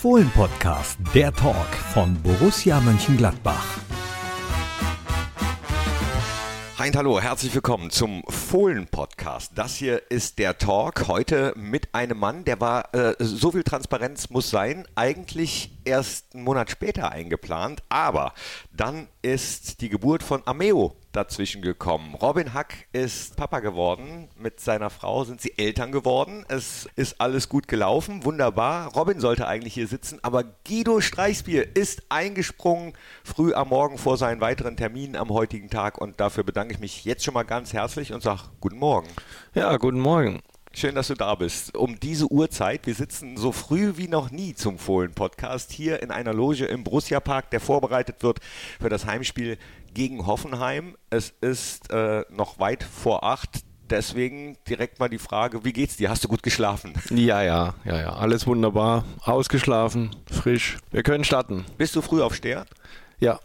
Fohlen-Podcast, der Talk von Borussia Mönchengladbach. Hein, hallo, herzlich willkommen zum Fohlen-Podcast. Das hier ist der Talk heute mit einem Mann, der war, äh, so viel Transparenz muss sein, eigentlich erst einen Monat später eingeplant, aber dann ist die Geburt von Ameo dazwischen gekommen. Robin Hack ist Papa geworden. Mit seiner Frau sind sie Eltern geworden. Es ist alles gut gelaufen. Wunderbar. Robin sollte eigentlich hier sitzen, aber Guido Streichsbier ist eingesprungen früh am Morgen vor seinen weiteren Terminen am heutigen Tag und dafür bedanke ich mich jetzt schon mal ganz herzlich und sage guten Morgen. Ja, guten Morgen. Schön, dass du da bist. Um diese Uhrzeit, wir sitzen so früh wie noch nie zum Fohlen-Podcast hier in einer Loge im Borussia Park, der vorbereitet wird für das Heimspiel gegen Hoffenheim. Es ist äh, noch weit vor acht. Deswegen direkt mal die Frage, wie geht's dir? Hast du gut geschlafen? Ja, ja, ja, ja. Alles wunderbar. Ausgeschlafen, frisch. Wir können starten. Bist du früh aufsteher? Ja.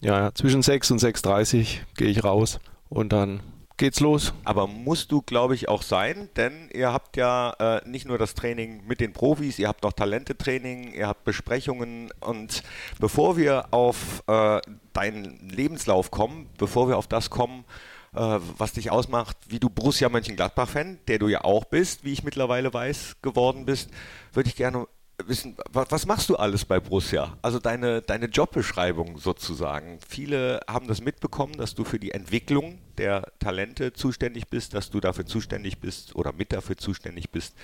Ja, ja. Zwischen 6 und 6.30 Uhr gehe ich raus und dann geht's los. Aber musst du, glaube ich, auch sein, denn ihr habt ja äh, nicht nur das Training mit den Profis, ihr habt noch Talentetraining, ihr habt Besprechungen und bevor wir auf äh, deinen Lebenslauf kommen, bevor wir auf das kommen, äh, was dich ausmacht, wie du Borussia Mönchengladbach-Fan, der du ja auch bist, wie ich mittlerweile weiß, geworden bist, würde ich gerne wissen, was, machst du alles bei Borussia? Also deine, deine Jobbeschreibung sozusagen. Viele haben das mitbekommen, dass du für die Entwicklung der Talente zuständig bist, dass du dafür zuständig bist oder mit dafür zuständig bist,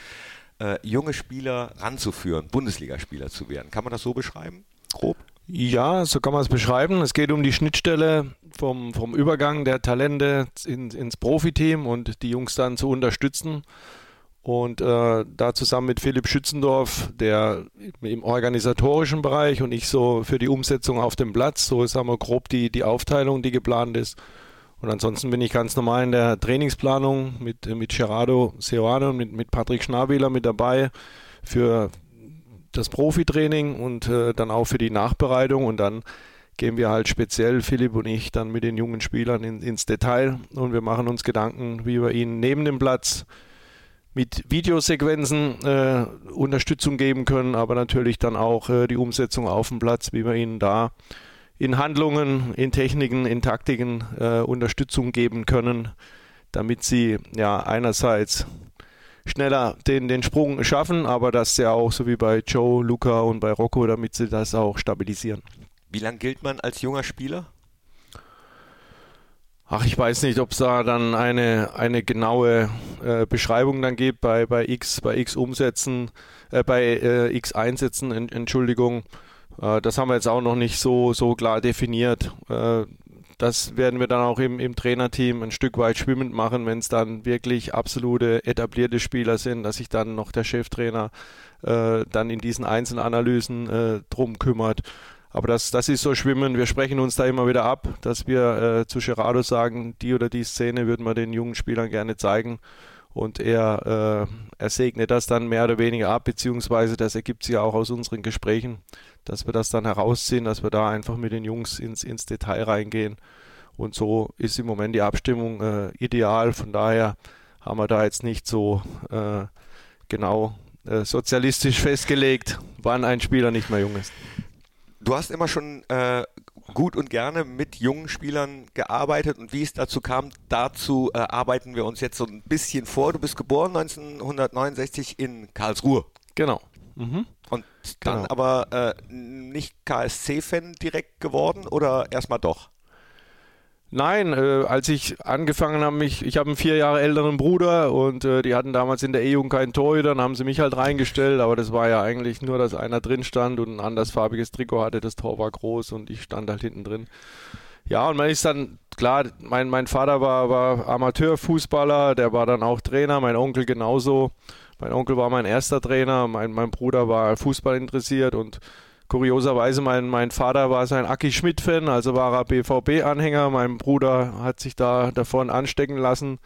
äh, junge Spieler ranzuführen, Bundesligaspieler zu werden. Kann man das so beschreiben? Grob? Ja, so kann man es beschreiben. Es geht um die Schnittstelle vom, vom Übergang der Talente in, ins Profiteam und die Jungs dann zu unterstützen. Und äh, da zusammen mit Philipp Schützendorf, der im organisatorischen Bereich und ich so für die Umsetzung auf dem Platz, so ist wir grob die, die Aufteilung, die geplant ist. Und ansonsten bin ich ganz normal in der Trainingsplanung mit, mit Gerardo Seoane und mit, mit Patrick Schnabeler mit dabei für das Profitraining und äh, dann auch für die Nachbereitung und dann gehen wir halt speziell, Philipp und ich, dann mit den jungen Spielern in, ins Detail und wir machen uns Gedanken, wie wir ihnen neben dem Platz mit Videosequenzen äh, Unterstützung geben können, aber natürlich dann auch äh, die Umsetzung auf dem Platz, wie wir ihnen da in Handlungen, in Techniken, in Taktiken äh, Unterstützung geben können, damit sie ja einerseits schneller den, den Sprung schaffen, aber dass sie auch, so wie bei Joe, Luca und bei Rocco, damit sie das auch stabilisieren. Wie lange gilt man als junger Spieler? Ach, ich weiß nicht, ob es da dann eine, eine genaue äh, Beschreibung dann gibt bei, bei X, bei X Umsätzen, äh, bei äh, X Einsätzen, en, Entschuldigung. Äh, das haben wir jetzt auch noch nicht so, so klar definiert. Äh, das werden wir dann auch im, im Trainerteam ein Stück weit schwimmend machen, wenn es dann wirklich absolute etablierte Spieler sind, dass sich dann noch der Cheftrainer äh, dann in diesen Einzelanalysen drum kümmert. Aber das, das ist so Schwimmen. Wir sprechen uns da immer wieder ab, dass wir äh, zu Gerardo sagen, die oder die Szene würden wir den jungen Spielern gerne zeigen. Und er, äh, er segnet das dann mehr oder weniger ab, beziehungsweise das ergibt sich ja auch aus unseren Gesprächen, dass wir das dann herausziehen, dass wir da einfach mit den Jungs ins, ins Detail reingehen. Und so ist im Moment die Abstimmung äh, ideal. Von daher haben wir da jetzt nicht so äh, genau äh, sozialistisch festgelegt, wann ein Spieler nicht mehr jung ist. Du hast immer schon äh, gut und gerne mit jungen Spielern gearbeitet und wie es dazu kam, dazu äh, arbeiten wir uns jetzt so ein bisschen vor. Du bist geboren 1969 in Karlsruhe. Genau. Mhm. Und dann genau. aber äh, nicht KSC-Fan direkt geworden oder erstmal doch? Nein, äh, als ich angefangen habe, mich, ich habe einen vier Jahre älteren Bruder und äh, die hatten damals in der E-Jugend keinen Torhüter, dann haben sie mich halt reingestellt, aber das war ja eigentlich nur, dass einer drin stand und ein andersfarbiges Trikot hatte, das Tor war groß und ich stand halt hinten drin. Ja, und man ist dann, klar, mein, mein Vater war, war Amateurfußballer, der war dann auch Trainer, mein Onkel genauso. Mein Onkel war mein erster Trainer, mein, mein Bruder war Fußball interessiert und Kurioserweise, mein, mein Vater war sein Aki Schmidt-Fan, also war er BVB-Anhänger. Mein Bruder hat sich da davon anstecken lassen.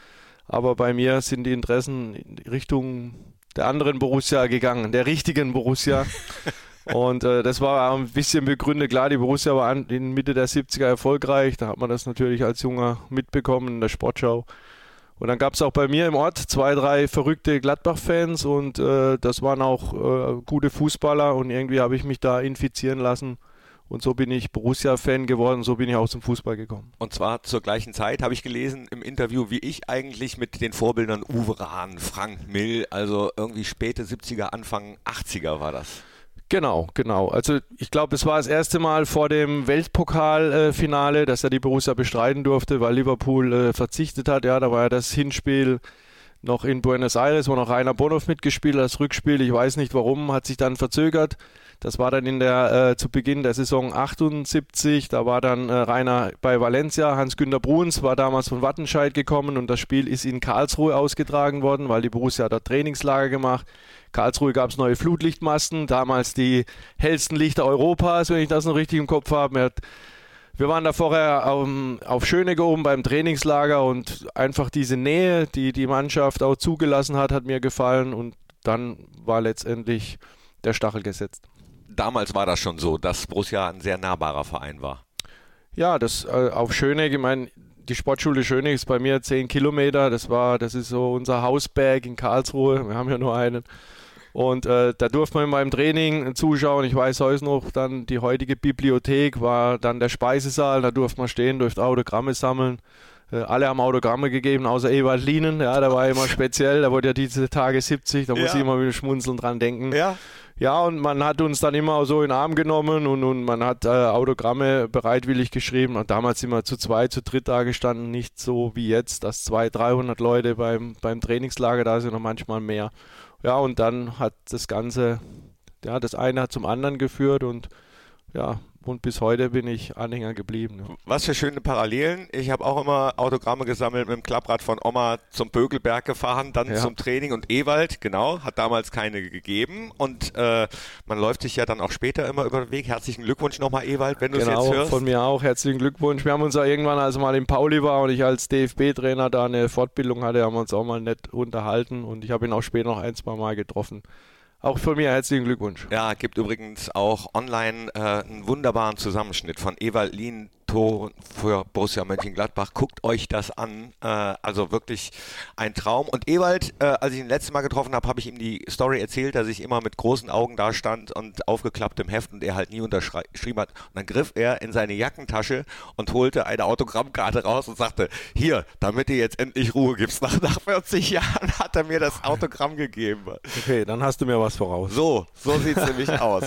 Aber bei mir sind die Interessen in Richtung der anderen Borussia gegangen, der richtigen Borussia. Und äh, das war ein bisschen begründet. Klar, die Borussia war an, in Mitte der 70er erfolgreich. Da hat man das natürlich als Junger mitbekommen in der Sportschau. Und dann gab es auch bei mir im Ort zwei, drei verrückte Gladbach-Fans und äh, das waren auch äh, gute Fußballer und irgendwie habe ich mich da infizieren lassen. Und so bin ich Borussia-Fan geworden, so bin ich auch zum Fußball gekommen. Und zwar zur gleichen Zeit habe ich gelesen im Interview, wie ich eigentlich mit den Vorbildern Uwe Rahn, Frank Mill, also irgendwie späte 70er, Anfang 80er war das. Genau, genau. Also ich glaube, es war das erste Mal vor dem Weltpokalfinale, dass er die Borussia bestreiten durfte, weil Liverpool äh, verzichtet hat. Ja, da war ja das Hinspiel noch in Buenos Aires, wo noch Rainer Bonhoff mitgespielt hat. Das Rückspiel, ich weiß nicht warum, hat sich dann verzögert. Das war dann in der äh, zu Beginn der Saison 78. Da war dann äh, Rainer bei Valencia. Hans-Günter Bruns war damals von Wattenscheid gekommen und das Spiel ist in Karlsruhe ausgetragen worden, weil die Borussia da Trainingslager gemacht. Karlsruhe gab es neue Flutlichtmasten, damals die hellsten Lichter Europas, wenn ich das noch richtig im Kopf habe. Wir waren da vorher auf, auf Schöneck oben beim Trainingslager und einfach diese Nähe, die die Mannschaft auch zugelassen hat, hat mir gefallen und dann war letztendlich der Stachel gesetzt damals war das schon so, dass Borussia ein sehr nahbarer Verein war. Ja, das äh, auf Schöneck, ich meine, die Sportschule Schöneck ist bei mir 10 Kilometer. Das war, das ist so unser Hausberg in Karlsruhe. Wir haben ja nur einen. Und äh, da durfte man in meinem Training zuschauen. Ich weiß heute noch, dann die heutige Bibliothek war dann der Speisesaal. Da durfte man stehen, durfte Autogramme sammeln. Äh, alle haben Autogramme gegeben, außer Ewald Lienen. Ja, der war immer speziell. Da wurde ja diese Tage 70. Da muss ich immer wieder schmunzeln dran denken. Ja. Ja, und man hat uns dann immer so in den Arm genommen und, und man hat äh, Autogramme bereitwillig geschrieben. Und damals sind wir zu zwei, zu dritt da gestanden, nicht so wie jetzt, dass 200, 300 Leute beim, beim Trainingslager da sind und manchmal mehr. Ja, und dann hat das Ganze, ja, das eine hat zum anderen geführt und ja, und bis heute bin ich Anhänger geblieben. Ja. Was für schöne Parallelen. Ich habe auch immer Autogramme gesammelt mit dem Klapprad von Oma zum Bögelberg gefahren, dann ja. zum Training und Ewald, genau, hat damals keine gegeben. Und äh, man läuft sich ja dann auch später immer über den Weg. Herzlichen Glückwunsch nochmal, Ewald, wenn du es genau, jetzt hörst. von mir auch herzlichen Glückwunsch. Wir haben uns ja irgendwann, als mal in Pauli war und ich als DFB-Trainer da eine Fortbildung hatte, haben wir uns auch mal nett unterhalten und ich habe ihn auch später noch ein, zwei Mal getroffen. Auch von mir herzlichen Glückwunsch. Ja, gibt übrigens auch online äh, einen wunderbaren Zusammenschnitt von Ewald Lien, Tor für Borussia Mönchengladbach. Guckt euch das an. Äh, also wirklich ein Traum. Und Ewald, äh, als ich ihn letztes Mal getroffen habe, habe ich ihm die Story erzählt, dass ich immer mit großen Augen da stand und aufgeklapptem Heft und er halt nie unterschrieben hat. Und dann griff er in seine Jackentasche und holte eine Autogrammkarte raus und sagte, hier, damit ihr jetzt endlich Ruhe gibst. Nach, nach 40 Jahren hat er mir das Autogramm gegeben. Okay, dann hast du mir was voraus. So, so sieht es nämlich aus.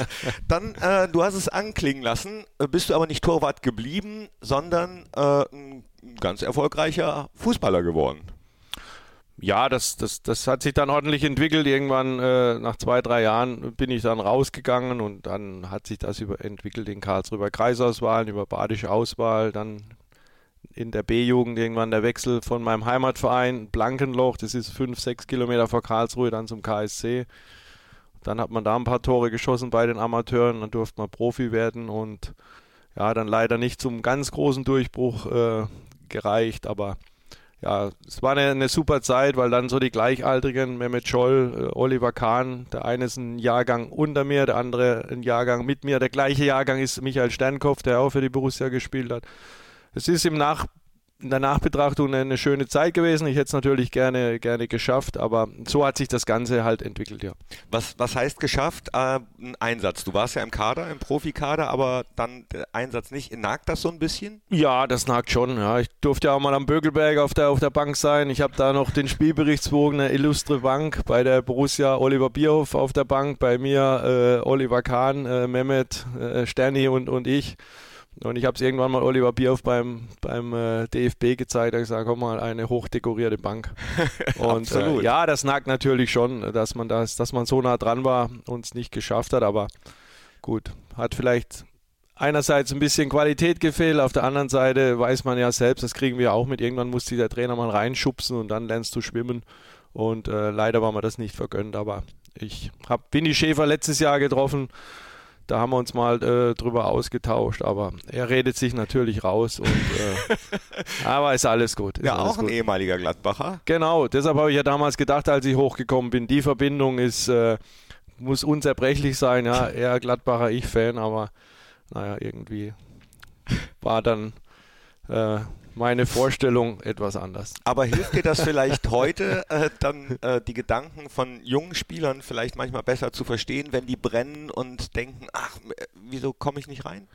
Dann, äh, du hast es anklingen lassen, bist du aber nicht Torwart geblieben geblieben, sondern äh, ein ganz erfolgreicher Fußballer geworden. Ja, das, das, das hat sich dann ordentlich entwickelt. Irgendwann äh, nach zwei, drei Jahren bin ich dann rausgegangen und dann hat sich das über, entwickelt in Karlsruhe über Kreisauswahlen, über badische Auswahl, dann in der B-Jugend irgendwann der Wechsel von meinem Heimatverein Blankenloch, das ist fünf, sechs Kilometer vor Karlsruhe, dann zum KSC. Dann hat man da ein paar Tore geschossen bei den Amateuren, dann durfte man Profi werden und ja, dann leider nicht zum ganz großen Durchbruch äh, gereicht, aber ja, es war eine, eine, super Zeit, weil dann so die Gleichaltrigen, Mehmet Scholl, äh, Oliver Kahn, der eine ist ein Jahrgang unter mir, der andere ein Jahrgang mit mir. Der gleiche Jahrgang ist Michael Sternkopf, der auch für die Borussia gespielt hat. Es ist im Nach in der Nachbetrachtung eine schöne Zeit gewesen. Ich hätte es natürlich gerne, gerne geschafft, aber so hat sich das Ganze halt entwickelt, ja. Was, was heißt geschafft? Äh, ein Einsatz. Du warst ja im Kader, im Profikader, aber dann der Einsatz nicht. Nagt das so ein bisschen? Ja, das nagt schon. Ja. Ich durfte ja auch mal am Bögelberg auf der, auf der Bank sein. Ich habe da noch den Spielberichtsbogen, eine illustre Bank bei der Borussia Oliver Bierhoff auf der Bank, bei mir äh, Oliver Kahn, äh, Mehmet, äh, Sterni und, und ich. Und ich habe es irgendwann mal Oliver Bierhoff beim, beim äh, DFB gezeigt. Er hat gesagt, komm mal, eine hochdekorierte Bank. Und äh, ja, das nagt natürlich schon, dass man das, dass man so nah dran war und es nicht geschafft hat. Aber gut, hat vielleicht einerseits ein bisschen Qualität gefehlt, auf der anderen Seite weiß man ja selbst, das kriegen wir auch mit. Irgendwann muss der Trainer mal reinschubsen und dann lernst du schwimmen. Und äh, leider war mir das nicht vergönnt. Aber ich habe Winnie Schäfer letztes Jahr getroffen da haben wir uns mal äh, drüber ausgetauscht, aber er redet sich natürlich raus. Und, äh, aber ist alles gut. Ist ja, alles auch ein gut. ehemaliger Gladbacher. Genau, deshalb habe ich ja damals gedacht, als ich hochgekommen bin, die Verbindung ist, äh, muss unzerbrechlich sein. Ja, er Gladbacher, ich Fan, aber naja, irgendwie war dann äh, meine Vorstellung etwas anders. Aber hilft dir das vielleicht heute, äh, dann äh, die Gedanken von jungen Spielern vielleicht manchmal besser zu verstehen, wenn die brennen und denken, ach, wieso komme ich nicht rein?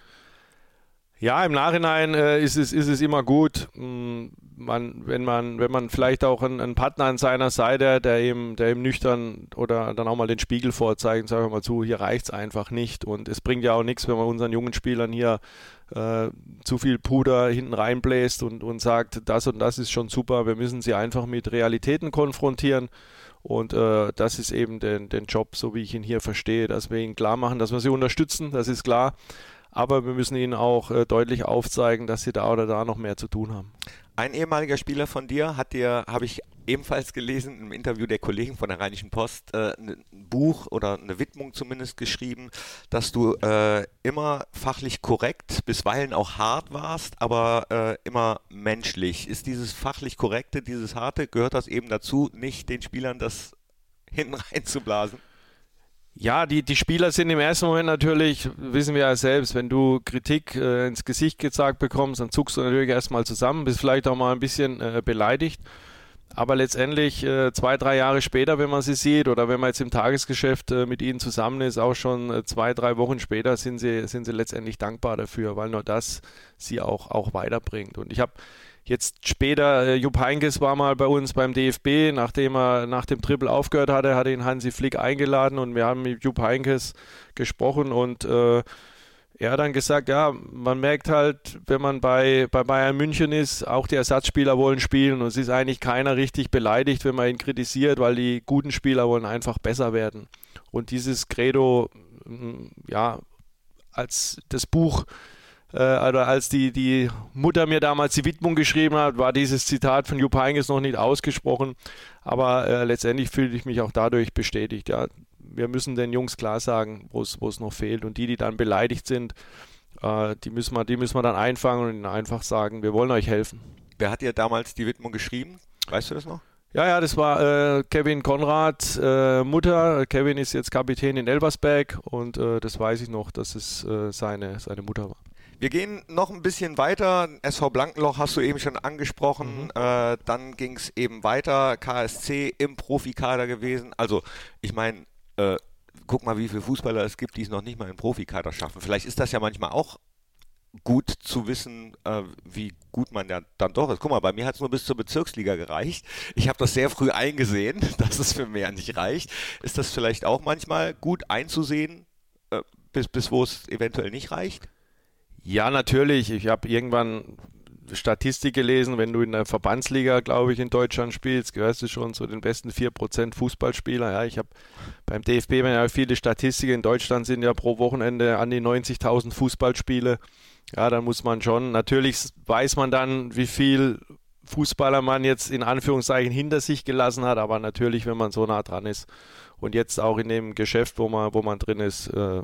Ja, im Nachhinein äh, ist, es, ist es immer gut, mh, hm, man, wenn, man, wenn man vielleicht auch einen, einen, Partner an seiner Seite, der ihm, der ihm nüchtern oder dann auch mal den Spiegel vorzeigt und sagt mal zu, hier reicht es einfach nicht. Und es bringt ja auch nichts, wenn man unseren jungen Spielern hier äh, zu viel Puder hinten reinbläst und, und sagt, das und das ist schon super, wir müssen sie einfach mit Realitäten konfrontieren. Und äh, das ist eben den, den Job, so wie ich ihn hier verstehe, dass wir ihnen klar machen, dass wir sie unterstützen, das ist klar. Aber wir müssen ihnen auch äh, deutlich aufzeigen, dass sie da oder da noch mehr zu tun haben. Ein ehemaliger Spieler von dir hat dir, habe ich ebenfalls gelesen, im Interview der Kollegen von der Rheinischen Post, äh, ein Buch oder eine Widmung zumindest geschrieben, dass du äh, immer fachlich korrekt, bisweilen auch hart warst, aber äh, immer menschlich. Ist dieses fachlich korrekte, dieses harte, gehört das eben dazu, nicht den Spielern das hinten reinzublasen? Ja, die, die Spieler sind im ersten Moment natürlich, wissen wir ja selbst, wenn du Kritik äh, ins Gesicht gesagt bekommst, dann zuckst du natürlich erstmal zusammen, bist vielleicht auch mal ein bisschen äh, beleidigt. Aber letztendlich äh, zwei, drei Jahre später, wenn man sie sieht oder wenn man jetzt im Tagesgeschäft äh, mit ihnen zusammen ist, auch schon äh, zwei, drei Wochen später, sind sie, sind sie letztendlich dankbar dafür, weil nur das sie auch, auch weiterbringt. Und ich habe Jetzt später, äh, Jupp Heinkes war mal bei uns beim DFB, nachdem er nach dem Triple aufgehört hatte, hat ihn Hansi Flick eingeladen und wir haben mit Jupp Heinkes gesprochen und äh, er hat dann gesagt, ja, man merkt halt, wenn man bei, bei Bayern München ist, auch die Ersatzspieler wollen spielen und es ist eigentlich keiner richtig beleidigt, wenn man ihn kritisiert, weil die guten Spieler wollen einfach besser werden. Und dieses Credo, mm, ja, als das Buch äh, also als die, die Mutter mir damals die Widmung geschrieben hat, war dieses Zitat von Jupp Heynckes noch nicht ausgesprochen. Aber äh, letztendlich fühle ich mich auch dadurch bestätigt. Ja. Wir müssen den Jungs klar sagen, wo es noch fehlt. Und die, die dann beleidigt sind, äh, die, müssen wir, die müssen wir dann einfangen und ihnen einfach sagen, wir wollen euch helfen. Wer hat dir damals die Widmung geschrieben? Weißt du das noch? Ja, ja, das war äh, Kevin Konrad, äh, Mutter. Kevin ist jetzt Kapitän in Elversberg und äh, das weiß ich noch, dass es äh, seine, seine Mutter war. Wir gehen noch ein bisschen weiter. SV Blankenloch hast du eben schon angesprochen. Mhm. Äh, dann ging es eben weiter. KSC im Profikader gewesen. Also, ich meine, äh, guck mal, wie viele Fußballer es gibt, die es noch nicht mal im Profikader schaffen. Vielleicht ist das ja manchmal auch gut zu wissen, äh, wie gut man ja dann doch ist. Guck mal, bei mir hat es nur bis zur Bezirksliga gereicht. Ich habe das sehr früh eingesehen, dass es für mehr nicht reicht. Ist das vielleicht auch manchmal gut einzusehen, äh, bis, bis wo es eventuell nicht reicht? Ja, natürlich. Ich habe irgendwann Statistik gelesen, wenn du in der Verbandsliga, glaube ich, in Deutschland spielst, gehörst du schon zu den besten 4% Fußballspieler. Ja, ich habe beim DFB ja viele Statistiken. In Deutschland sind ja pro Wochenende an die 90.000 Fußballspiele. Ja, dann muss man schon, natürlich weiß man dann, wie viel Fußballer man jetzt in Anführungszeichen hinter sich gelassen hat, aber natürlich, wenn man so nah dran ist und jetzt auch in dem Geschäft, wo man, wo man drin ist, äh,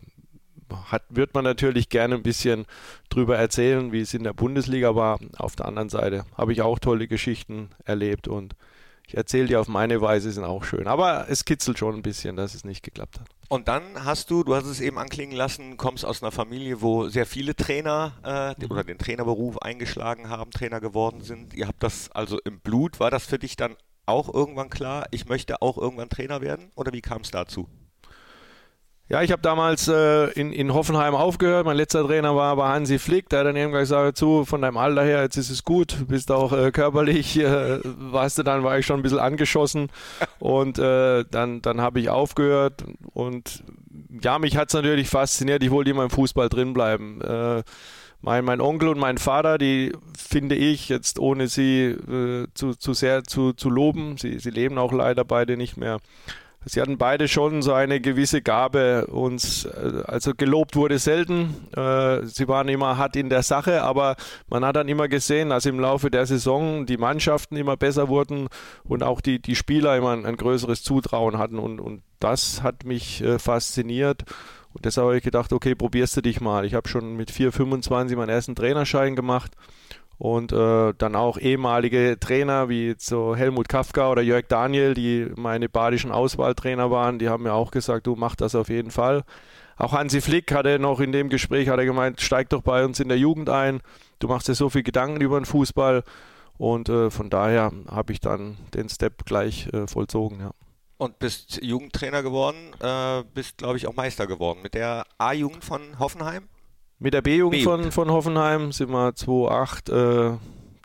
hat, wird man natürlich gerne ein bisschen drüber erzählen, wie es in der Bundesliga war. Auf der anderen Seite habe ich auch tolle Geschichten erlebt und ich erzähle die auf meine Weise, sind auch schön. Aber es kitzelt schon ein bisschen, dass es nicht geklappt hat. Und dann hast du, du hast es eben anklingen lassen, kommst aus einer Familie, wo sehr viele Trainer äh, mhm. oder den Trainerberuf eingeschlagen haben, Trainer geworden sind. Ihr habt das also im Blut. War das für dich dann auch irgendwann klar, ich möchte auch irgendwann Trainer werden? Oder wie kam es dazu? Ja, ich habe damals äh, in, in Hoffenheim aufgehört. Mein letzter Trainer war, war Hansi Flick. Der hat dann irgendwann gesagt, zu, von deinem Alter her, jetzt ist es gut. Du bist auch äh, körperlich, äh, warst du dann, war ich schon ein bisschen angeschossen. Und äh, dann, dann habe ich aufgehört. Und ja, mich hat es natürlich fasziniert. Ich wollte immer im Fußball drin bleiben. Äh, mein, mein Onkel und mein Vater, die finde ich, jetzt ohne sie äh, zu, zu sehr zu, zu loben, sie, sie leben auch leider beide nicht mehr, Sie hatten beide schon so eine gewisse Gabe. Uns, äh, also gelobt wurde selten. Äh, sie waren immer hart in der Sache, aber man hat dann immer gesehen, dass im Laufe der Saison die Mannschaften immer besser wurden und auch die, die Spieler immer ein, ein größeres Zutrauen hatten. Und, und das hat mich äh, fasziniert. Und deshalb habe ich gedacht, okay, probierst du dich mal. Ich habe schon mit 4,25 meinen ersten Trainerschein gemacht und äh, dann auch ehemalige Trainer wie so Helmut Kafka oder Jörg Daniel, die meine badischen Auswahltrainer waren, die haben mir auch gesagt, du mach das auf jeden Fall. Auch Hansi Flick hatte noch in dem Gespräch hat er gemeint, steig doch bei uns in der Jugend ein. Du machst dir so viel Gedanken über den Fußball und äh, von daher habe ich dann den Step gleich äh, vollzogen. Ja. Und bist Jugendtrainer geworden, äh, bist glaube ich auch Meister geworden mit der A-Jugend von Hoffenheim. Mit der B-Jugend von, von Hoffenheim sind wir 2008 äh,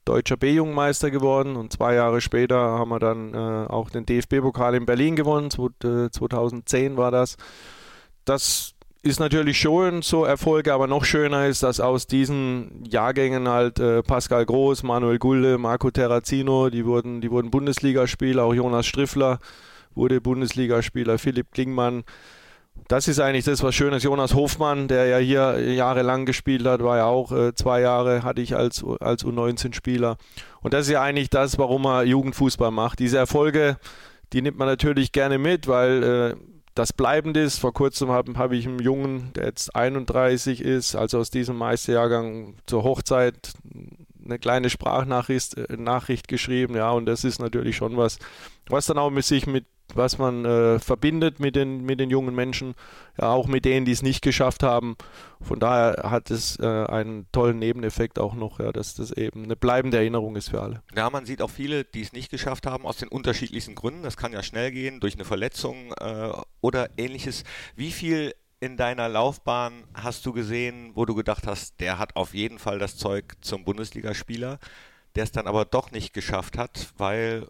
deutscher B-Jugendmeister geworden und zwei Jahre später haben wir dann äh, auch den DFB-Pokal in Berlin gewonnen. 2010 äh, war das. Das ist natürlich schon so Erfolge, aber noch schöner ist, dass aus diesen Jahrgängen halt äh, Pascal Groß, Manuel Gulde, Marco Terrazino, die wurden, die wurden Bundesligaspieler, auch Jonas Striffler wurde Bundesligaspieler, Philipp Klingmann. Das ist eigentlich das, was schön ist. Jonas Hofmann, der ja hier jahrelang gespielt hat, war ja auch äh, zwei Jahre, hatte ich als, als U19-Spieler. Und das ist ja eigentlich das, warum er Jugendfußball macht. Diese Erfolge, die nimmt man natürlich gerne mit, weil äh, das bleibend ist. Vor kurzem habe hab ich einen Jungen, der jetzt 31 ist, also aus diesem Meisterjahrgang zur Hochzeit eine kleine Sprachnachricht äh, Nachricht geschrieben, ja, und das ist natürlich schon was, was dann auch mit sich mit was man äh, verbindet mit den, mit den jungen Menschen, ja, auch mit denen, die es nicht geschafft haben. Von daher hat es äh, einen tollen Nebeneffekt auch noch, ja, dass das eben eine bleibende Erinnerung ist für alle. Ja, man sieht auch viele, die es nicht geschafft haben, aus den unterschiedlichsten Gründen. Das kann ja schnell gehen, durch eine Verletzung äh, oder ähnliches. Wie viel in deiner Laufbahn hast du gesehen, wo du gedacht hast, der hat auf jeden Fall das Zeug zum Bundesligaspieler, der es dann aber doch nicht geschafft hat, weil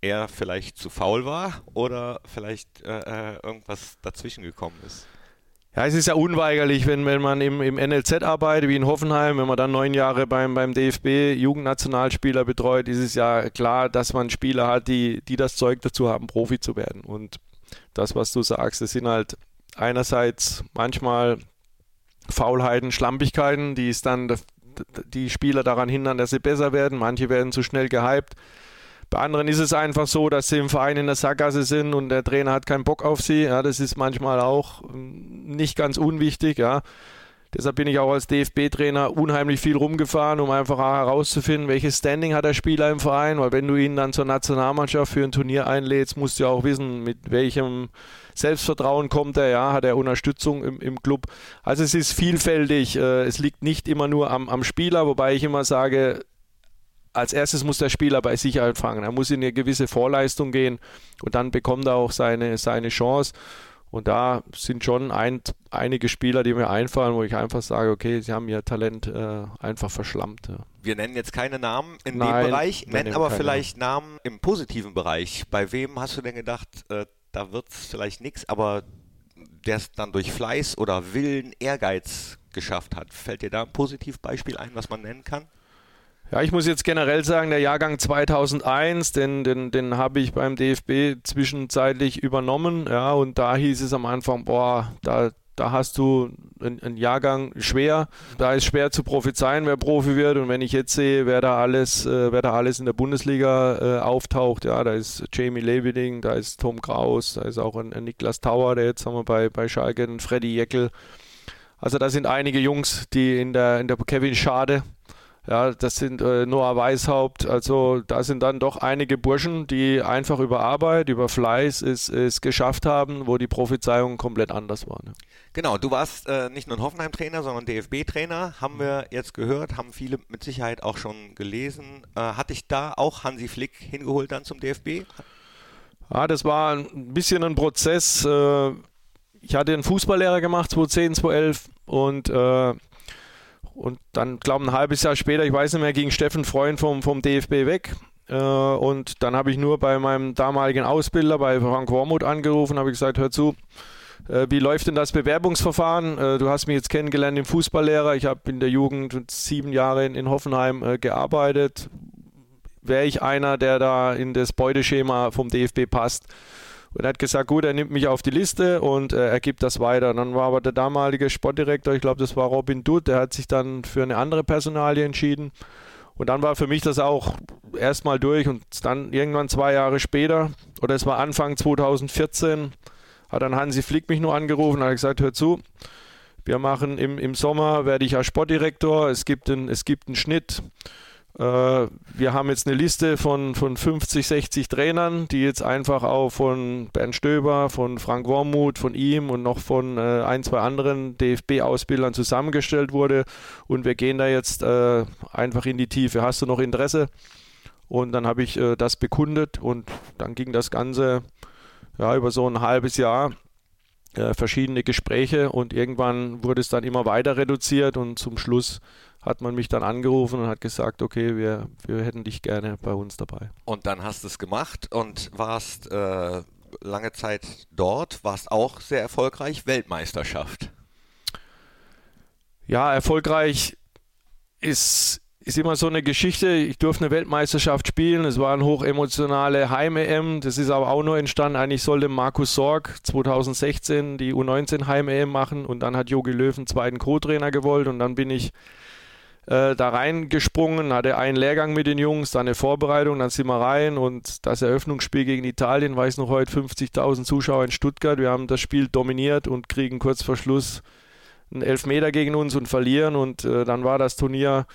er vielleicht zu faul war oder vielleicht äh, äh irgendwas dazwischen gekommen ist? Ja, es ist ja unweigerlich, wenn, wenn man im, im NLZ arbeitet, wie in Hoffenheim, wenn man dann neun Jahre beim, beim DFB Jugendnationalspieler betreut, ist es ja klar, dass man Spieler hat, die, die das Zeug dazu haben, Profi zu werden. Und das, was du sagst, das sind halt einerseits manchmal Faulheiten, Schlampigkeiten, die es dann die Spieler daran hindern, dass sie besser werden. Manche werden zu schnell gehypt. Bei anderen ist es einfach so, dass sie im Verein in der Sackgasse sind und der Trainer hat keinen Bock auf sie. Ja, das ist manchmal auch ähm, nicht ganz unwichtig. Ja. Deshalb bin ich auch als DFB-Trainer unheimlich viel rumgefahren, um einfach herauszufinden, welches Standing hat der Spieler im Verein. Weil wenn du ihn dann zur Nationalmannschaft für ein Turnier einlädst, musst du ja auch wissen, mit welchem Selbstvertrauen kommt er, ja, hat er Unterstützung im, im Club. Also es ist vielfältig. Äh, es liegt nicht immer nur am, am Spieler, wobei ich immer sage, als erstes muss der Spieler bei sich anfangen. Er muss in eine gewisse Vorleistung gehen und dann bekommt er auch seine, seine Chance. Und da sind schon ein, einige Spieler, die mir einfallen, wo ich einfach sage, okay, sie haben ihr Talent äh, einfach verschlammt. Ja. Wir nennen jetzt keine Namen in Nein, dem Bereich, nennen aber vielleicht Namen im positiven Bereich. Bei wem hast du denn gedacht, äh, da wird es vielleicht nichts, aber der es dann durch Fleiß oder Willen, Ehrgeiz geschafft hat? Fällt dir da ein Positivbeispiel ein, was man nennen kann? Ja, ich muss jetzt generell sagen, der Jahrgang 2001, den, den, den habe ich beim DFB zwischenzeitlich übernommen. Ja, und da hieß es am Anfang, boah, da, da hast du einen Jahrgang schwer. Da ist schwer zu prophezeien, wer Profi wird. Und wenn ich jetzt sehe, wer da alles, äh, wer da alles in der Bundesliga äh, auftaucht, ja, da ist Jamie Leveding, da ist Tom Kraus, da ist auch ein, ein Niklas Tauer, der jetzt haben wir bei, bei Schalke, ein Freddy Jeckel. Also da sind einige Jungs, die in der, in der Kevin Schade, ja, das sind äh, Noah Weishaupt. Also da sind dann doch einige Burschen, die einfach über Arbeit, über Fleiß es, es geschafft haben, wo die Prophezeiungen komplett anders waren. Genau, du warst äh, nicht nur ein Hoffenheim-Trainer, sondern DFB-Trainer, haben wir jetzt gehört, haben viele mit Sicherheit auch schon gelesen. Äh, hatte ich da auch Hansi Flick hingeholt dann zum DFB? Ja, das war ein bisschen ein Prozess. Äh, ich hatte einen Fußballlehrer gemacht, 2010, 2011 und äh, und dann, glaube ich, ein halbes Jahr später, ich weiß nicht mehr, ging Steffen Freund vom, vom DFB weg. Äh, und dann habe ich nur bei meinem damaligen Ausbilder, bei Frank Wormuth, angerufen, habe gesagt, hör zu, äh, wie läuft denn das Bewerbungsverfahren? Äh, du hast mich jetzt kennengelernt im Fußballlehrer. Ich habe in der Jugend sieben Jahre in, in Hoffenheim äh, gearbeitet. Wäre ich einer, der da in das Beuteschema vom DFB passt? Und er hat gesagt, gut, er nimmt mich auf die Liste und äh, er gibt das weiter. Und dann war aber der damalige Sportdirektor, ich glaube, das war Robin Dutt, der hat sich dann für eine andere Personalie entschieden. Und dann war für mich das auch erstmal durch und dann irgendwann zwei Jahre später, oder es war Anfang 2014, hat dann Hansi Flick mich nur angerufen und hat gesagt, hör zu, Wir machen im, im Sommer, werde ich als Sportdirektor, es gibt, es gibt einen Schnitt. Äh, wir haben jetzt eine Liste von, von 50, 60 Trainern, die jetzt einfach auch von Bernd Stöber, von Frank Wormuth, von ihm und noch von äh, ein, zwei anderen DFB-Ausbildern zusammengestellt wurde. Und wir gehen da jetzt äh, einfach in die Tiefe. Hast du noch Interesse? Und dann habe ich äh, das bekundet und dann ging das Ganze ja, über so ein halbes Jahr äh, verschiedene Gespräche und irgendwann wurde es dann immer weiter reduziert und zum Schluss hat man mich dann angerufen und hat gesagt, okay, wir, wir hätten dich gerne bei uns dabei. Und dann hast du es gemacht und warst äh, lange Zeit dort, warst auch sehr erfolgreich, Weltmeisterschaft. Ja, erfolgreich ist ist immer so eine Geschichte. Ich durfte eine Weltmeisterschaft spielen. Es war eine hochemotionale Heim-EM. Das ist aber auch nur entstanden. Eigentlich sollte Markus Sorg 2016 die U19 Heim-EM machen und dann hat Jogi Löw einen zweiten Co-Trainer gewollt und dann bin ich äh, da reingesprungen, hatte einen Lehrgang mit den Jungs, dann eine Vorbereitung, dann sind wir rein und das Eröffnungsspiel gegen Italien, weiß noch heute 50.000 Zuschauer in Stuttgart. Wir haben das Spiel dominiert und kriegen kurz vor Schluss einen Elfmeter gegen uns und verlieren und äh, dann war das Turnier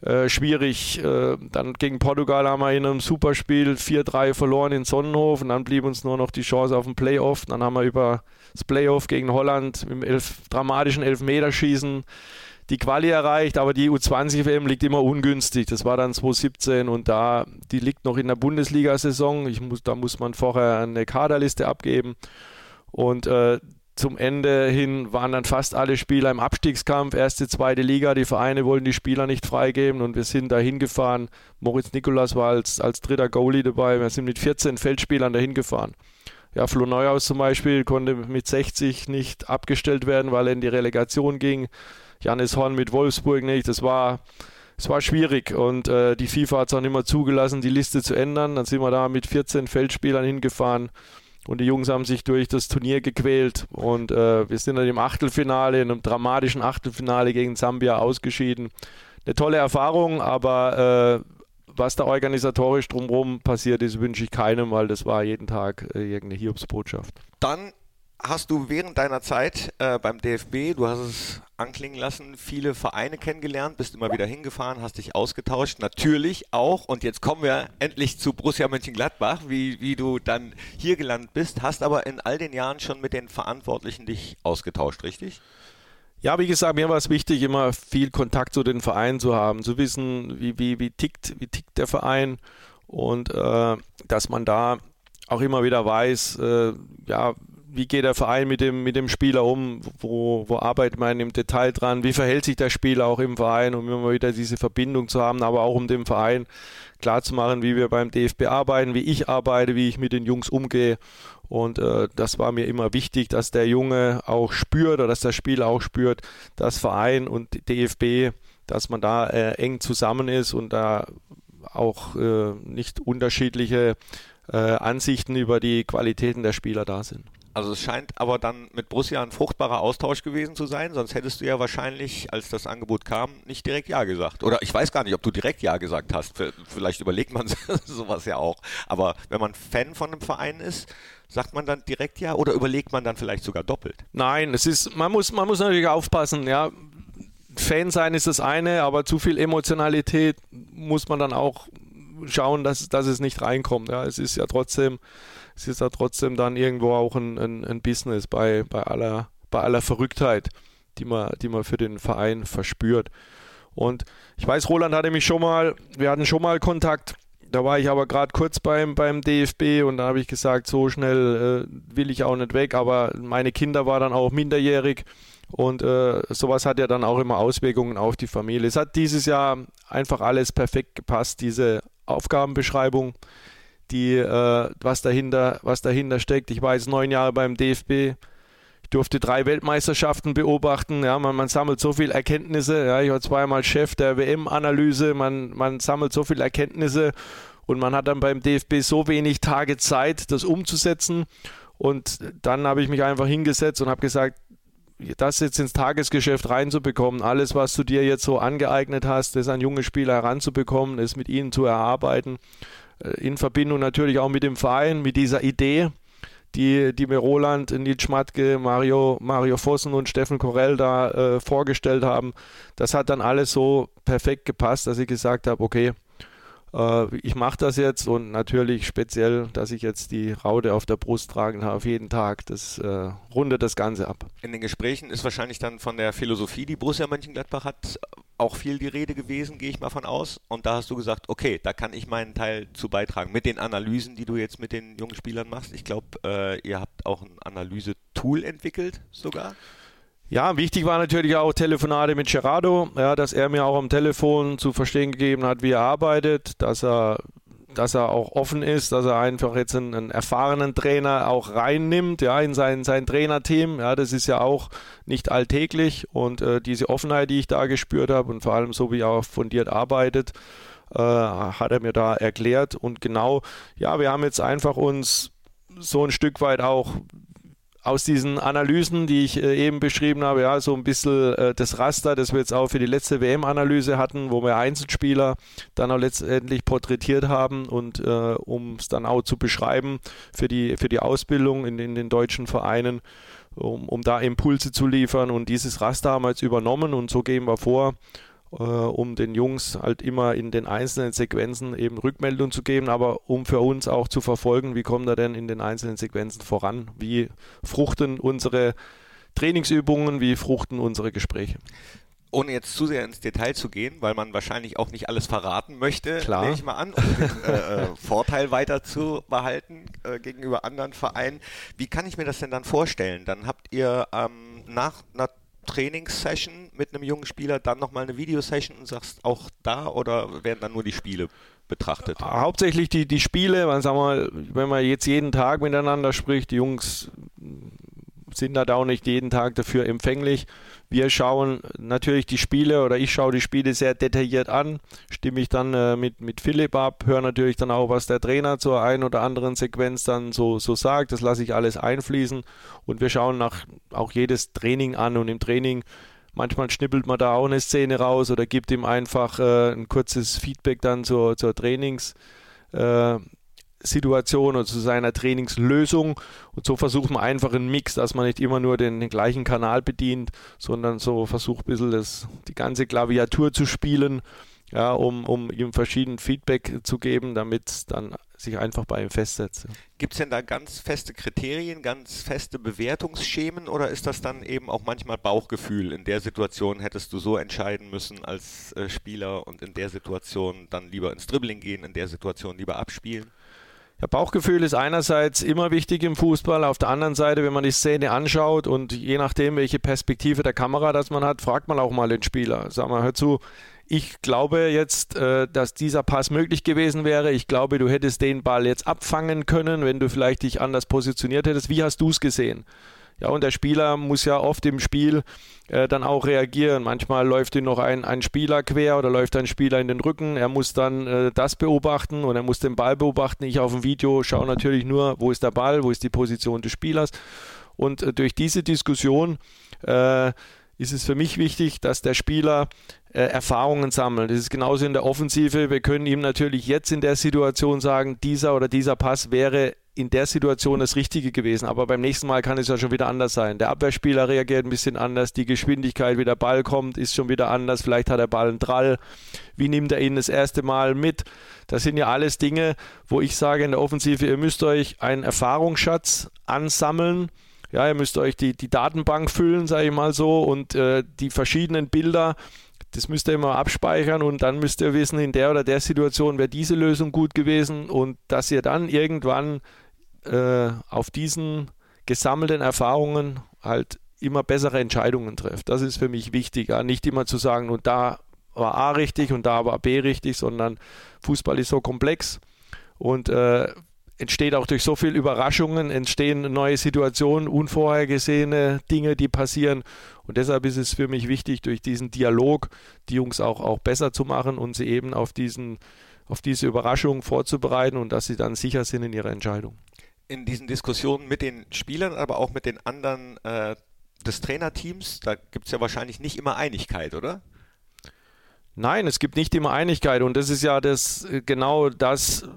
äh, schwierig. Äh, dann gegen Portugal haben wir in einem Superspiel 4-3 verloren in Sonnenhof und dann blieb uns nur noch die Chance auf ein Playoff. Dann haben wir über das Playoff gegen Holland im elf, dramatischen Elfmeterschießen die Quali erreicht, aber die U20-WM liegt immer ungünstig. Das war dann 2017 und da, die liegt noch in der Bundesliga-Saison. Muss, da muss man vorher eine Kaderliste abgeben. Und äh, zum Ende hin waren dann fast alle Spieler im Abstiegskampf, erste, zweite Liga. Die Vereine wollten die Spieler nicht freigeben und wir sind da hingefahren. Moritz Nikolas war als, als dritter Goalie dabei. Wir sind mit 14 Feldspielern dahin gefahren. Ja, Flo Neuhaus zum Beispiel konnte mit 60 nicht abgestellt werden, weil er in die Relegation ging. Janis Horn mit Wolfsburg nicht. Das war, es war schwierig und äh, die FIFA hat es auch nicht mehr zugelassen, die Liste zu ändern. Dann sind wir da mit 14 Feldspielern hingefahren. Und die Jungs haben sich durch das Turnier gequält und äh, wir sind dann im Achtelfinale, in einem dramatischen Achtelfinale gegen Sambia ausgeschieden. Eine tolle Erfahrung, aber äh, was da organisatorisch drumherum passiert ist, wünsche ich keinem, weil das war jeden Tag äh, irgendeine Hiobsbotschaft. Dann hast du während deiner Zeit äh, beim DFB, du hast es anklingen lassen, viele Vereine kennengelernt, bist immer wieder hingefahren, hast dich ausgetauscht. Natürlich auch, und jetzt kommen wir endlich zu Borussia Mönchengladbach, wie, wie du dann hier gelandet bist, hast aber in all den Jahren schon mit den Verantwortlichen dich ausgetauscht, richtig? Ja, wie gesagt, mir war es wichtig, immer viel Kontakt zu den Vereinen zu haben, zu wissen, wie, wie, wie, tickt, wie tickt der Verein und äh, dass man da auch immer wieder weiß, äh, ja, wie geht der Verein mit dem, mit dem Spieler um, wo, wo arbeitet man im Detail dran, wie verhält sich der Spieler auch im Verein, um immer wieder diese Verbindung zu haben, aber auch um dem Verein klarzumachen, wie wir beim DFB arbeiten, wie ich arbeite, wie ich mit den Jungs umgehe. Und äh, das war mir immer wichtig, dass der Junge auch spürt oder dass der Spieler auch spürt, dass Verein und DFB, dass man da äh, eng zusammen ist und da auch äh, nicht unterschiedliche äh, Ansichten über die Qualitäten der Spieler da sind. Also es scheint aber dann mit Borussia ein fruchtbarer Austausch gewesen zu sein, sonst hättest du ja wahrscheinlich, als das Angebot kam, nicht direkt Ja gesagt. Oder ich weiß gar nicht, ob du direkt Ja gesagt hast. Vielleicht überlegt man sowas ja auch. Aber wenn man Fan von einem Verein ist, sagt man dann direkt Ja oder überlegt man dann vielleicht sogar doppelt? Nein, es ist, man muss, man muss natürlich aufpassen, ja. Fan sein ist das eine, aber zu viel Emotionalität muss man dann auch schauen, dass, dass es nicht reinkommt. Ja. Es ist ja trotzdem es ist ja trotzdem dann irgendwo auch ein, ein, ein Business bei, bei, aller, bei aller Verrücktheit, die man, die man für den Verein verspürt. Und ich weiß, Roland hatte mich schon mal, wir hatten schon mal Kontakt. Da war ich aber gerade kurz beim, beim DFB und da habe ich gesagt, so schnell äh, will ich auch nicht weg. Aber meine Kinder waren dann auch minderjährig und äh, sowas hat ja dann auch immer Auswirkungen auf die Familie. Es hat dieses Jahr einfach alles perfekt gepasst, diese Aufgabenbeschreibung die, äh, was, dahinter, was dahinter steckt. Ich war jetzt neun Jahre beim DFB. Ich durfte drei Weltmeisterschaften beobachten. Ja, man, man sammelt so viele Erkenntnisse. Ja, ich war zweimal Chef der WM-Analyse. Man, man sammelt so viele Erkenntnisse und man hat dann beim DFB so wenig Tage Zeit, das umzusetzen. Und dann habe ich mich einfach hingesetzt und habe gesagt, das jetzt ins Tagesgeschäft reinzubekommen, alles, was du dir jetzt so angeeignet hast, das an junge Spieler heranzubekommen, es mit ihnen zu erarbeiten, in Verbindung natürlich auch mit dem Verein, mit dieser Idee, die, die mir Roland, Nils Schmatke, Mario, Mario Vossen und Steffen Korell da äh, vorgestellt haben. Das hat dann alles so perfekt gepasst, dass ich gesagt habe, okay, äh, ich mache das jetzt und natürlich speziell, dass ich jetzt die Raude auf der Brust tragen darf, jeden Tag, das äh, rundet das Ganze ab. In den Gesprächen ist wahrscheinlich dann von der Philosophie, die Borussia Mönchengladbach hat, auch viel die Rede gewesen, gehe ich mal von aus. Und da hast du gesagt, okay, da kann ich meinen Teil zu beitragen mit den Analysen, die du jetzt mit den jungen Spielern machst. Ich glaube, äh, ihr habt auch ein Analyse-Tool entwickelt sogar. Ja, wichtig war natürlich auch Telefonate mit Gerardo, ja, dass er mir auch am Telefon zu verstehen gegeben hat, wie er arbeitet, dass er, dass er auch offen ist, dass er einfach jetzt einen, einen erfahrenen Trainer auch reinnimmt, ja, in sein, sein Trainerteam. Ja, das ist ja auch nicht alltäglich und äh, diese Offenheit, die ich da gespürt habe und vor allem so, wie er auch fundiert arbeitet, äh, hat er mir da erklärt und genau, ja, wir haben jetzt einfach uns so ein Stück weit auch aus diesen Analysen, die ich äh, eben beschrieben habe, ja, so ein bisschen äh, das Raster, das wir jetzt auch für die letzte WM-Analyse hatten, wo wir Einzelspieler dann auch letztendlich porträtiert haben und äh, um es dann auch zu beschreiben für die, für die Ausbildung in, in den deutschen Vereinen, um, um da Impulse zu liefern. Und dieses Raster haben wir jetzt übernommen und so gehen wir vor um den Jungs halt immer in den einzelnen Sequenzen eben Rückmeldung zu geben, aber um für uns auch zu verfolgen, wie kommt er denn in den einzelnen Sequenzen voran, wie fruchten unsere Trainingsübungen, wie fruchten unsere Gespräche ohne jetzt zu sehr ins Detail zu gehen, weil man wahrscheinlich auch nicht alles verraten möchte, nehme ich mal an, um den äh, äh, Vorteil weiter zu behalten äh, gegenüber anderen Vereinen. Wie kann ich mir das denn dann vorstellen? Dann habt ihr ähm, nach einer Trainingssession mit einem jungen Spieler, dann nochmal eine Videosession und sagst auch da oder werden dann nur die Spiele betrachtet? Hauptsächlich die, die Spiele, weil, sagen wir, wenn man jetzt jeden Tag miteinander spricht, die Jungs sind da auch nicht jeden Tag dafür empfänglich. Wir schauen natürlich die Spiele oder ich schaue die Spiele sehr detailliert an, stimme ich dann äh, mit, mit Philipp ab, höre natürlich dann auch, was der Trainer zur einen oder anderen Sequenz dann so, so sagt. Das lasse ich alles einfließen und wir schauen nach auch jedes Training an und im Training manchmal schnippelt man da auch eine Szene raus oder gibt ihm einfach äh, ein kurzes Feedback dann zur, zur Trainings. Äh, Situation oder zu seiner Trainingslösung. Und so versucht man einfach einen Mix, dass man nicht immer nur den, den gleichen Kanal bedient, sondern so versucht ein bisschen das, die ganze Klaviatur zu spielen, ja, um, um ihm verschieden Feedback zu geben, damit dann sich einfach bei ihm festsetzt. Gibt es denn da ganz feste Kriterien, ganz feste Bewertungsschemen oder ist das dann eben auch manchmal Bauchgefühl? In der Situation hättest du so entscheiden müssen als äh, Spieler und in der Situation dann lieber ins Dribbling gehen, in der Situation lieber abspielen? Ja, Bauchgefühl ist einerseits immer wichtig im Fußball, auf der anderen Seite, wenn man die Szene anschaut und je nachdem, welche Perspektive der Kamera das man hat, fragt man auch mal den Spieler. Sag mal, hör zu, ich glaube jetzt, äh, dass dieser Pass möglich gewesen wäre. Ich glaube, du hättest den Ball jetzt abfangen können, wenn du vielleicht dich anders positioniert hättest. Wie hast du es gesehen? Ja, und der Spieler muss ja oft im Spiel äh, dann auch reagieren. Manchmal läuft ihm noch ein, ein Spieler quer oder läuft ein Spieler in den Rücken. Er muss dann äh, das beobachten und er muss den Ball beobachten. Ich auf dem Video schaue natürlich nur, wo ist der Ball, wo ist die Position des Spielers. Und äh, durch diese Diskussion äh, ist es für mich wichtig, dass der Spieler äh, Erfahrungen sammelt. Das ist genauso in der Offensive. Wir können ihm natürlich jetzt in der Situation sagen, dieser oder dieser Pass wäre in der Situation das Richtige gewesen. Aber beim nächsten Mal kann es ja schon wieder anders sein. Der Abwehrspieler reagiert ein bisschen anders, die Geschwindigkeit, wie der Ball kommt, ist schon wieder anders. Vielleicht hat der Ball einen Drall. Wie nimmt er ihn das erste Mal mit? Das sind ja alles Dinge, wo ich sage in der Offensive, ihr müsst euch einen Erfahrungsschatz ansammeln. Ja, ihr müsst euch die, die Datenbank füllen, sage ich mal so, und äh, die verschiedenen Bilder das müsst ihr immer abspeichern und dann müsst ihr wissen, in der oder der Situation wäre diese Lösung gut gewesen und dass ihr dann irgendwann äh, auf diesen gesammelten Erfahrungen halt immer bessere Entscheidungen trifft. Das ist für mich wichtig. Ja? Nicht immer zu sagen, und da war A richtig und da war B richtig, sondern Fußball ist so komplex und äh, entsteht auch durch so viele Überraschungen, entstehen neue Situationen, unvorhergesehene Dinge, die passieren. Und deshalb ist es für mich wichtig, durch diesen Dialog die Jungs auch, auch besser zu machen und sie eben auf, diesen, auf diese Überraschung vorzubereiten und dass sie dann sicher sind in ihrer Entscheidung in diesen Diskussionen mit den Spielern, aber auch mit den anderen äh, des Trainerteams, da gibt es ja wahrscheinlich nicht immer Einigkeit, oder? Nein, es gibt nicht immer Einigkeit und das ist ja das äh, genau das,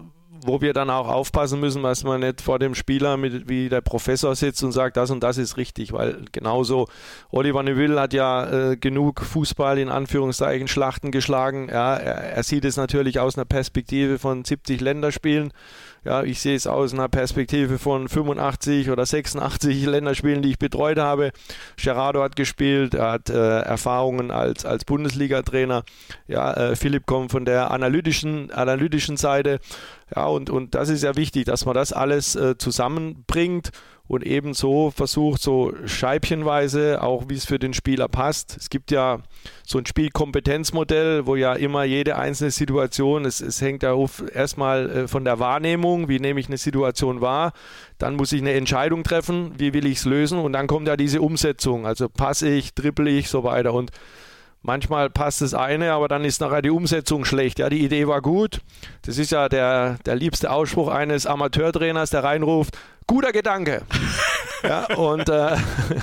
wo wir dann auch aufpassen müssen, dass man nicht vor dem Spieler mit, wie der Professor sitzt und sagt, das und das ist richtig, weil genauso Oliver Neville hat ja äh, genug Fußball in Anführungszeichen Schlachten geschlagen. Ja, er, er sieht es natürlich aus einer Perspektive von 70 Länderspielen. Ja, ich sehe es aus einer Perspektive von 85 oder 86 Länderspielen, die ich betreut habe. Gerardo hat gespielt, er hat äh, Erfahrungen als, als Bundesliga-Trainer. Ja, äh, Philipp kommt von der analytischen, analytischen Seite. Ja, und, und das ist ja wichtig, dass man das alles äh, zusammenbringt und ebenso versucht, so scheibchenweise, auch wie es für den Spieler passt. Es gibt ja so ein Spielkompetenzmodell, wo ja immer jede einzelne Situation, es, es hängt ja erstmal äh, von der Wahrnehmung, wie nehme ich eine Situation wahr, dann muss ich eine Entscheidung treffen, wie will ich es lösen? Und dann kommt ja diese Umsetzung, also passe ich, triple ich, so weiter. Und Manchmal passt das eine, aber dann ist nachher die Umsetzung schlecht. Ja, die Idee war gut. Das ist ja der, der liebste Ausspruch eines Amateurtrainers, der reinruft, guter Gedanke. ja, und, äh,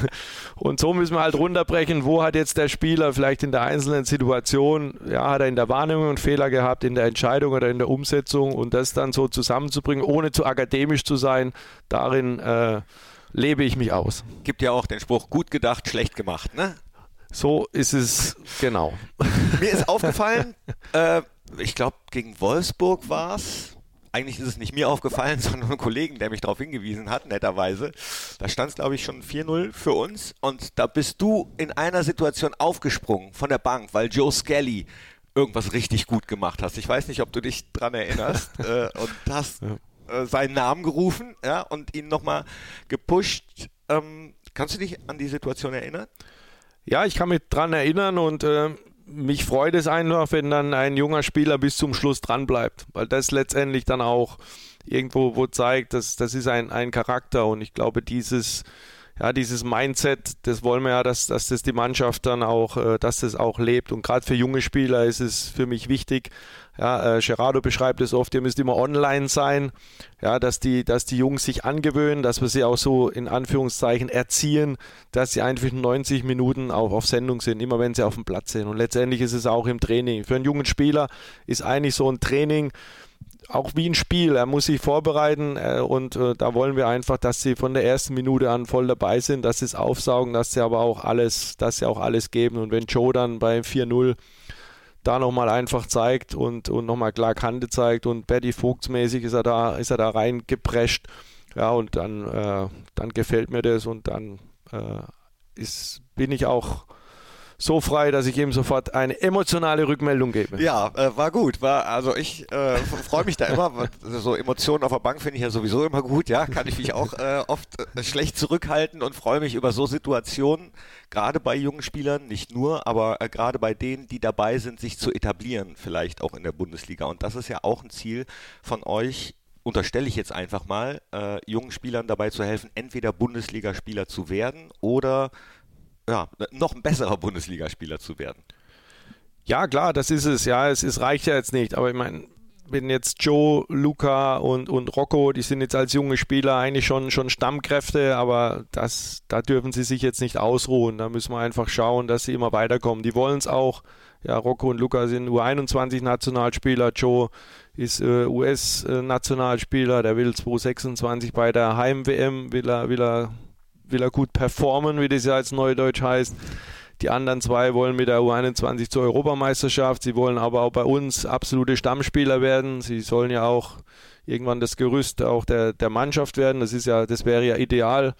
und so müssen wir halt runterbrechen, wo hat jetzt der Spieler vielleicht in der einzelnen Situation, ja, hat er in der Wahrnehmung einen Fehler gehabt, in der Entscheidung oder in der Umsetzung und das dann so zusammenzubringen, ohne zu akademisch zu sein, darin äh, lebe ich mich aus. Gibt ja auch den Spruch, gut gedacht, schlecht gemacht, ne? So ist es genau. Mir ist aufgefallen, äh, ich glaube, gegen Wolfsburg war es. Eigentlich ist es nicht mir aufgefallen, sondern einem Kollegen, der mich darauf hingewiesen hat, netterweise. Da stand es, glaube ich, schon 4-0 für uns. Und da bist du in einer Situation aufgesprungen von der Bank, weil Joe Skelly irgendwas richtig gut gemacht hast. Ich weiß nicht, ob du dich dran erinnerst. äh, und hast äh, seinen Namen gerufen ja, und ihn nochmal gepusht. Ähm, kannst du dich an die Situation erinnern? Ja, ich kann mich dran erinnern und äh, mich freut es einfach, wenn dann ein junger Spieler bis zum Schluss dran bleibt, weil das letztendlich dann auch irgendwo wo zeigt, dass das ist ein, ein Charakter und ich glaube, dieses ja, dieses Mindset, das wollen wir ja, dass, dass das die Mannschaft dann auch, äh, dass das auch lebt. Und gerade für junge Spieler ist es für mich wichtig. Ja, äh, Gerardo beschreibt es oft, ihr müsst immer online sein, ja, dass die, dass die Jungs sich angewöhnen, dass wir sie auch so in Anführungszeichen erziehen, dass sie einfach 90 Minuten auch auf Sendung sind, immer wenn sie auf dem Platz sind. Und letztendlich ist es auch im Training. Für einen jungen Spieler ist eigentlich so ein Training, auch wie ein Spiel. Er muss sich vorbereiten äh, und äh, da wollen wir einfach, dass sie von der ersten Minute an voll dabei sind, dass sie es aufsaugen, dass sie aber auch alles, dass sie auch alles geben. Und wenn Joe dann bei 4-0 da nochmal einfach zeigt und, und nochmal klar Kante zeigt und Betty Vogtsmäßig ist er da, ist er da reingeprescht. Ja, und dann, äh, dann gefällt mir das und dann äh, ist, bin ich auch so frei, dass ich ihm sofort eine emotionale Rückmeldung gebe. Ja, äh, war gut. War, also ich äh, freue mich da immer. So Emotionen auf der Bank finde ich ja sowieso immer gut. Ja, kann ich mich auch äh, oft äh, schlecht zurückhalten und freue mich über so Situationen, gerade bei jungen Spielern, nicht nur, aber äh, gerade bei denen, die dabei sind, sich zu etablieren, vielleicht auch in der Bundesliga. Und das ist ja auch ein Ziel von euch, unterstelle ich jetzt einfach mal, äh, jungen Spielern dabei zu helfen, entweder Bundesligaspieler zu werden oder ja, noch ein besserer Bundesligaspieler zu werden. Ja, klar, das ist es. Ja, es, es reicht ja jetzt nicht. Aber ich meine, wenn jetzt Joe, Luca und, und Rocco, die sind jetzt als junge Spieler eigentlich schon, schon Stammkräfte, aber das, da dürfen sie sich jetzt nicht ausruhen. Da müssen wir einfach schauen, dass sie immer weiterkommen. Die wollen es auch. Ja, Rocco und Luca sind U21-Nationalspieler. Joe ist äh, US-Nationalspieler. Der will 226 bei der Heim-WM, will er, will er will er gut performen, wie das ja als Neudeutsch heißt. Die anderen zwei wollen mit der U21 zur Europameisterschaft. Sie wollen aber auch bei uns absolute Stammspieler werden. Sie sollen ja auch irgendwann das Gerüst auch der, der Mannschaft werden. Das ist ja, das wäre ja ideal.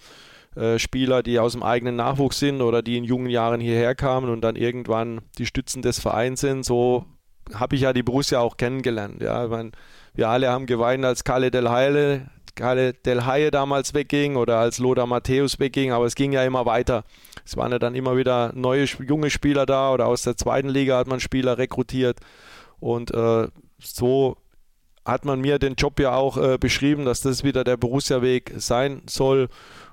Äh, Spieler, die aus dem eigenen Nachwuchs sind oder die in jungen Jahren hierher kamen und dann irgendwann die Stützen des Vereins sind. So habe ich ja die Borussia auch kennengelernt. Ja, meine, wir alle haben geweint, als Kalle Del Heile Kalle Del Haie damals wegging oder als Lothar Matthäus wegging, aber es ging ja immer weiter. Es waren ja dann immer wieder neue junge Spieler da oder aus der zweiten Liga hat man Spieler rekrutiert und äh, so hat man mir den Job ja auch äh, beschrieben, dass das wieder der Borussia-Weg sein soll.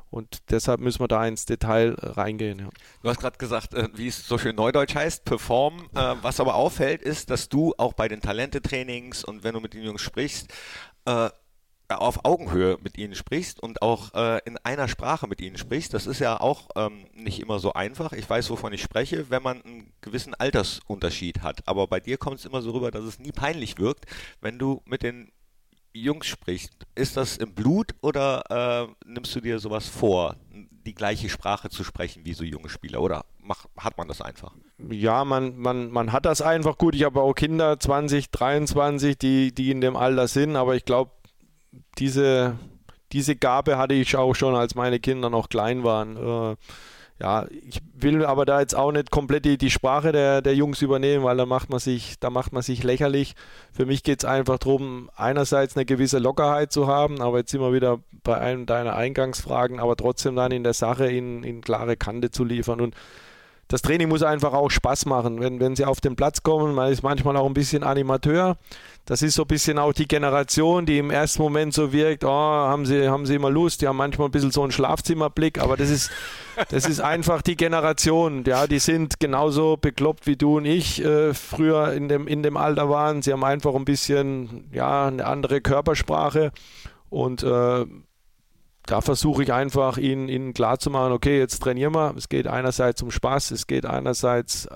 Und deshalb müssen wir da ins Detail äh, reingehen. Ja. Du hast gerade gesagt, äh, wie es so schön neudeutsch heißt, perform. Äh, was aber auffällt, ist, dass du auch bei den Talentetrainings und wenn du mit den Jungs sprichst, auf Augenhöhe mit ihnen sprichst und auch äh, in einer Sprache mit ihnen sprichst. Das ist ja auch ähm, nicht immer so einfach. Ich weiß, wovon ich spreche, wenn man einen gewissen Altersunterschied hat. Aber bei dir kommt es immer so rüber, dass es nie peinlich wirkt, wenn du mit den Jungs sprichst, ist das im Blut oder äh, nimmst du dir sowas vor, die gleiche Sprache zu sprechen wie so junge Spieler? Oder mach, hat man das einfach? Ja, man, man, man hat das einfach gut. Ich habe auch Kinder, 20, 23, die, die in dem Alter sind, aber ich glaube, diese, diese Gabe hatte ich auch schon, als meine Kinder noch klein waren. Äh, ja, ich will aber da jetzt auch nicht komplett die, die Sprache der, der Jungs übernehmen, weil da macht man sich, da macht man sich lächerlich. Für mich geht es einfach darum, einerseits eine gewisse Lockerheit zu haben, aber jetzt sind wir wieder bei einem deiner Eingangsfragen, aber trotzdem dann in der Sache in, in klare Kante zu liefern. Und das Training muss einfach auch Spaß machen. Wenn, wenn sie auf den Platz kommen, man ist manchmal auch ein bisschen Animateur. Das ist so ein bisschen auch die Generation, die im ersten Moment so wirkt, oh, haben sie, haben sie immer Lust, die haben manchmal ein bisschen so einen Schlafzimmerblick, aber das ist, das ist einfach die Generation. Ja, die sind genauso bekloppt wie du und ich äh, früher in dem, in dem Alter waren. Sie haben einfach ein bisschen, ja, eine andere Körpersprache und äh, da versuche ich einfach, ihnen, ihnen klarzumachen, okay, jetzt trainieren wir. Es geht einerseits um Spaß, es geht einerseits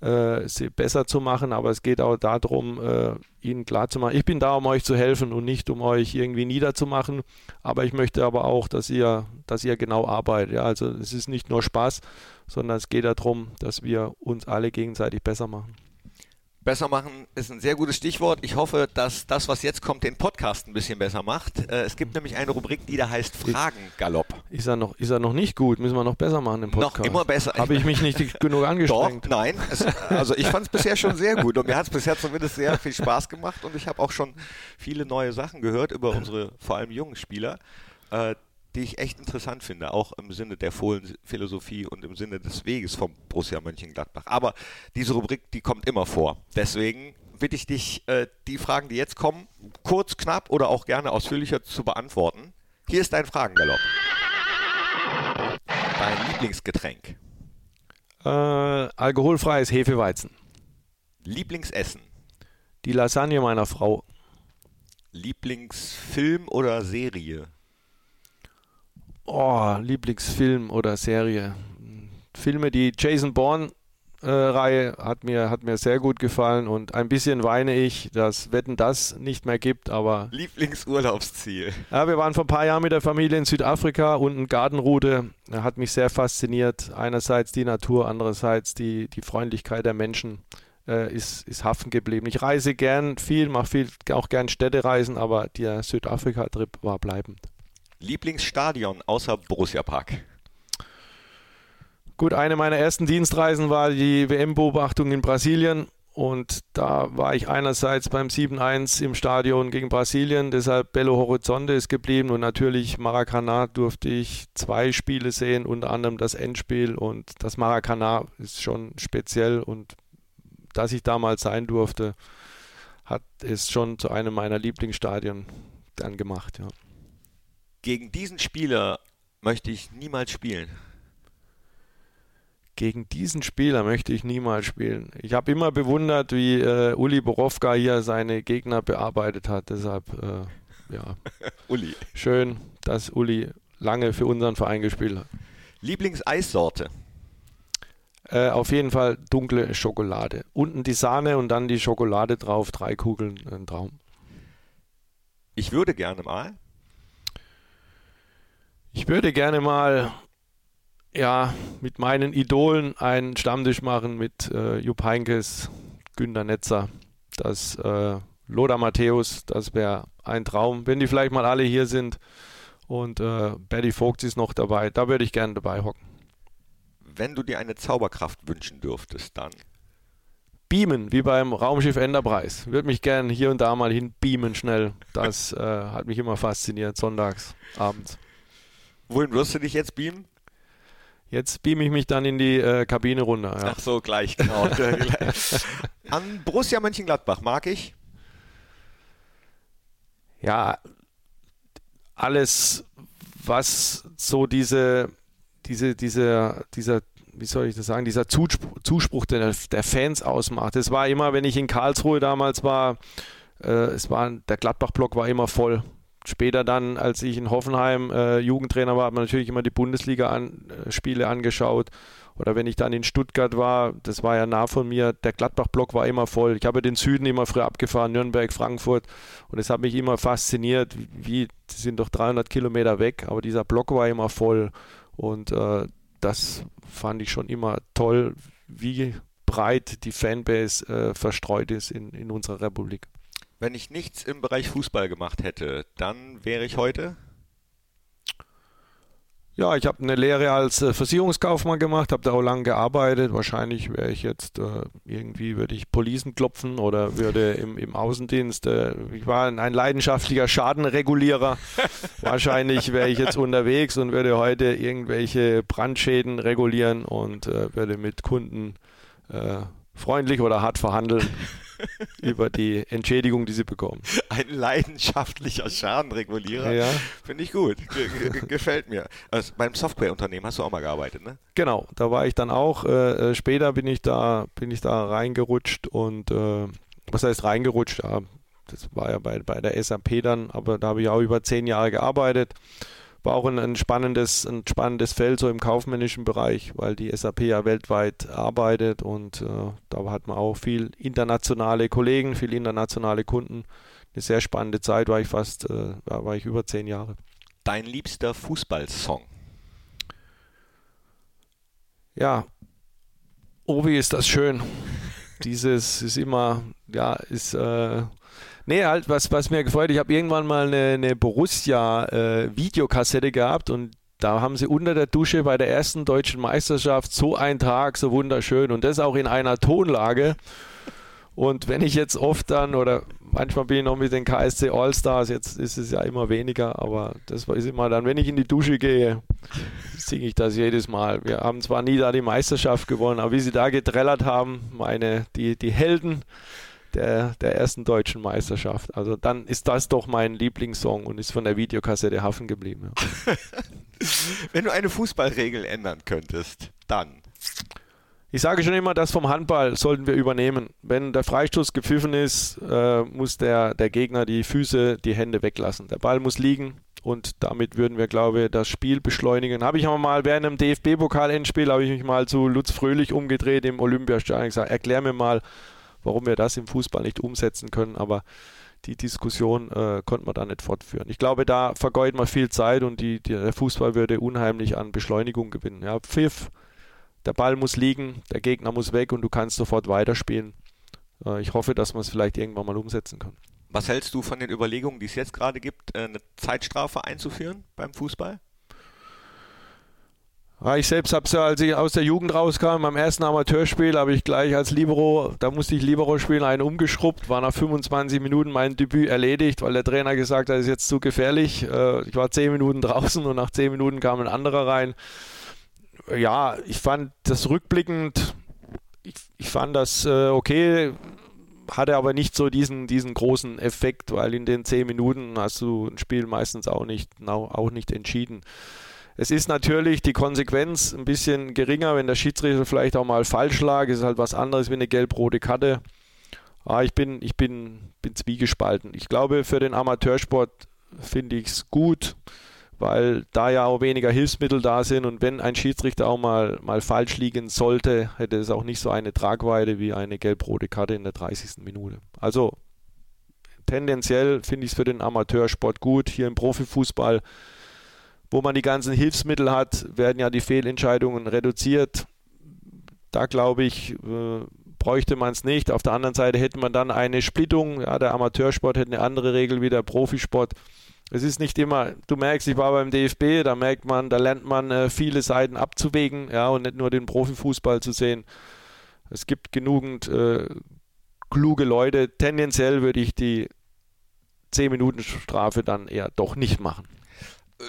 äh, sie besser zu machen, aber es geht auch darum, äh, ihnen klarzumachen, ich bin da, um euch zu helfen und nicht um euch irgendwie niederzumachen. Aber ich möchte aber auch, dass ihr, dass ihr genau arbeitet. Ja, also es ist nicht nur Spaß, sondern es geht darum, dass wir uns alle gegenseitig besser machen. Besser machen ist ein sehr gutes Stichwort. Ich hoffe, dass das, was jetzt kommt, den Podcast ein bisschen besser macht. Äh, es gibt nämlich eine Rubrik, die da heißt Fragengalopp. Ist er noch, ist er noch nicht gut? Müssen wir noch besser machen im Podcast? Noch immer besser. Habe ich mich nicht genug angestrengt? Doch, nein. Es, also ich fand es bisher schon sehr gut und mir hat es bisher zumindest sehr viel Spaß gemacht und ich habe auch schon viele neue Sachen gehört über unsere vor allem jungen Spieler. Die ich echt interessant finde, auch im Sinne der Fohlenphilosophie und im Sinne des Weges vom Borussia Mönchengladbach. Aber diese Rubrik, die kommt immer vor. Deswegen bitte ich dich, äh, die Fragen, die jetzt kommen, kurz, knapp oder auch gerne ausführlicher zu beantworten. Hier ist dein Fragengalopp. Dein Lieblingsgetränk? Äh, alkoholfreies Hefeweizen. Lieblingsessen? Die Lasagne meiner Frau. Lieblingsfilm oder Serie? Oh, Lieblingsfilm oder Serie. Filme, die Jason Bourne äh, Reihe hat mir, hat mir sehr gut gefallen und ein bisschen weine ich, dass Wetten das nicht mehr gibt, aber. Lieblingsurlaubsziel. Ja, wir waren vor ein paar Jahren mit der Familie in Südafrika und eine Gartenroute hat mich sehr fasziniert. Einerseits die Natur, andererseits die, die Freundlichkeit der Menschen äh, ist, ist haften geblieben. Ich reise gern viel, mache viel, auch gern Städtereisen, aber der Südafrika-Trip war bleibend. Lieblingsstadion außer Borussia Park? Gut, eine meiner ersten Dienstreisen war die WM-Beobachtung in Brasilien. Und da war ich einerseits beim 7-1 im Stadion gegen Brasilien, deshalb Belo Horizonte ist geblieben und natürlich Maracanã durfte ich zwei Spiele sehen, unter anderem das Endspiel und das Maracanã ist schon speziell und dass ich damals sein durfte, hat es schon zu einem meiner Lieblingsstadien dann gemacht. Ja gegen diesen Spieler möchte ich niemals spielen. Gegen diesen Spieler möchte ich niemals spielen. Ich habe immer bewundert, wie äh, Uli Borowka hier seine Gegner bearbeitet hat. Deshalb, äh, ja. Uli. Schön, dass Uli lange für unseren Verein gespielt hat. Lieblingseissorte? Äh, auf jeden Fall dunkle Schokolade. Unten die Sahne und dann die Schokolade drauf, drei Kugeln, ein Traum. Ich würde gerne mal ich würde gerne mal ja, mit meinen Idolen einen Stammtisch machen mit äh, Jupp Heinkes, Günter Netzer, das äh, Lothar Matthäus, das wäre ein Traum, wenn die vielleicht mal alle hier sind. Und äh, Betty Vogt ist noch dabei, da würde ich gerne dabei hocken. Wenn du dir eine Zauberkraft wünschen dürftest, dann? Beamen, wie beim Raumschiff Enterprise. Würde mich gerne hier und da mal hin beamen schnell. Das äh, hat mich immer fasziniert, sonntags, abends. Wohin wirst du dich jetzt beamen? Jetzt beam ich mich dann in die äh, Kabine runter. Ja. Ach so, gleich, genau. An Borussia Mönchengladbach mag ich? Ja, alles, was so diese, diese, diese, dieser, wie soll ich das sagen, dieser Zuspruch, Zuspruch der, der Fans ausmacht. Es war immer, wenn ich in Karlsruhe damals war, äh, es war, der Gladbach-Block war immer voll später dann, als ich in Hoffenheim äh, Jugendtrainer war, hat man natürlich immer die Bundesliga-Spiele an, äh, angeschaut. oder wenn ich dann in Stuttgart war, das war ja nah von mir, der Gladbach-Block war immer voll. Ich habe den Süden immer früher abgefahren, Nürnberg, Frankfurt. Und es hat mich immer fasziniert, wie, die sind doch 300 Kilometer weg, aber dieser Block war immer voll. Und äh, das fand ich schon immer toll, wie breit die Fanbase äh, verstreut ist in, in unserer Republik. Wenn ich nichts im Bereich Fußball gemacht hätte, dann wäre ich heute ja, ich habe eine Lehre als äh, Versicherungskaufmann gemacht, habe da auch lange gearbeitet. Wahrscheinlich wäre ich jetzt äh, irgendwie, würde ich Polisen klopfen oder würde im, im Außendienst, äh, ich war ein, leidenschaftlicher Schadenregulierer. Wahrscheinlich wäre ich jetzt unterwegs und würde heute irgendwelche Brandschäden regulieren und äh, würde mit Kunden äh, freundlich oder hart verhandeln. über die Entschädigung, die sie bekommen. Ein leidenschaftlicher Schadenregulierer. Ja. Finde ich gut. Ge gefällt mir. Also beim Softwareunternehmen hast du auch mal gearbeitet, ne? Genau, da war ich dann auch. Äh, äh, später bin ich da, bin ich da reingerutscht und äh, was heißt reingerutscht? Ja, das war ja bei, bei der SAP dann, aber da habe ich auch über zehn Jahre gearbeitet war auch ein, ein, spannendes, ein spannendes Feld so im kaufmännischen Bereich, weil die SAP ja weltweit arbeitet und äh, da hat man auch viel internationale Kollegen, viel internationale Kunden. Eine sehr spannende Zeit, war ich fast, äh, war ich über zehn Jahre. Dein liebster Fußballsong? Ja, Obi ist das schön. Dieses ist immer, ja, ist äh, Nee, halt, was, was mir gefreut, ich habe irgendwann mal eine, eine Borussia-Videokassette äh, gehabt und da haben sie unter der Dusche bei der ersten deutschen Meisterschaft so einen Tag, so wunderschön und das auch in einer Tonlage. Und wenn ich jetzt oft dann, oder manchmal bin ich noch mit den KSC All-Stars, jetzt ist es ja immer weniger, aber das ist immer dann, wenn ich in die Dusche gehe, singe ich das jedes Mal. Wir haben zwar nie da die Meisterschaft gewonnen, aber wie sie da getrellert haben, meine, die, die Helden, der, der ersten deutschen Meisterschaft. Also dann ist das doch mein Lieblingssong und ist von der Videokassette Hafen geblieben. Ja. Wenn du eine Fußballregel ändern könntest, dann. Ich sage schon immer, das vom Handball sollten wir übernehmen. Wenn der Freistoß gepfiffen ist, äh, muss der, der Gegner die Füße, die Hände weglassen. Der Ball muss liegen und damit würden wir, glaube ich, das Spiel beschleunigen. Habe ich aber mal während einem DFB-Pokal-Endspiel, habe ich mich mal zu Lutz Fröhlich umgedreht im Olympiastadion und gesagt, erklär mir mal, warum wir das im Fußball nicht umsetzen können, aber die Diskussion äh, konnte man da nicht fortführen. Ich glaube, da vergeudet man viel Zeit und die, die, der Fußball würde unheimlich an Beschleunigung gewinnen. Ja, Pfiff, der Ball muss liegen, der Gegner muss weg und du kannst sofort weiterspielen. Äh, ich hoffe, dass man es vielleicht irgendwann mal umsetzen kann. Was hältst du von den Überlegungen, die es jetzt gerade gibt, äh, eine Zeitstrafe einzuführen beim Fußball? Ich selbst habe es ja, als ich aus der Jugend rauskam, beim ersten Amateurspiel habe ich gleich als Libero, da musste ich Libero spielen, einen umgeschrubbt, war nach 25 Minuten mein Debüt erledigt, weil der Trainer gesagt hat, das ist jetzt zu gefährlich. Äh, ich war 10 Minuten draußen und nach 10 Minuten kam ein anderer rein. Ja, ich fand das rückblickend, ich, ich fand das äh, okay, hatte aber nicht so diesen, diesen großen Effekt, weil in den 10 Minuten hast du ein Spiel meistens auch nicht, auch nicht entschieden. Es ist natürlich die Konsequenz ein bisschen geringer, wenn der Schiedsrichter vielleicht auch mal falsch lag. Es ist halt was anderes wie eine gelb-rote Karte. Ah, ich bin, ich bin, bin zwiegespalten. Ich glaube, für den Amateursport finde ich es gut, weil da ja auch weniger Hilfsmittel da sind und wenn ein Schiedsrichter auch mal, mal falsch liegen sollte, hätte es auch nicht so eine Tragweite wie eine gelb-rote Karte in der 30. Minute. Also tendenziell finde ich es für den Amateursport gut. Hier im Profifußball wo man die ganzen Hilfsmittel hat, werden ja die Fehlentscheidungen reduziert. Da glaube ich, äh, bräuchte man es nicht. Auf der anderen Seite hätte man dann eine Splittung. Ja, der Amateursport hätte eine andere Regel wie der Profisport. Es ist nicht immer, du merkst, ich war beim DFB, da merkt man, da lernt man äh, viele Seiten abzuwägen, ja, und nicht nur den Profifußball zu sehen. Es gibt genügend äh, kluge Leute. Tendenziell würde ich die 10-Minuten-Strafe dann eher doch nicht machen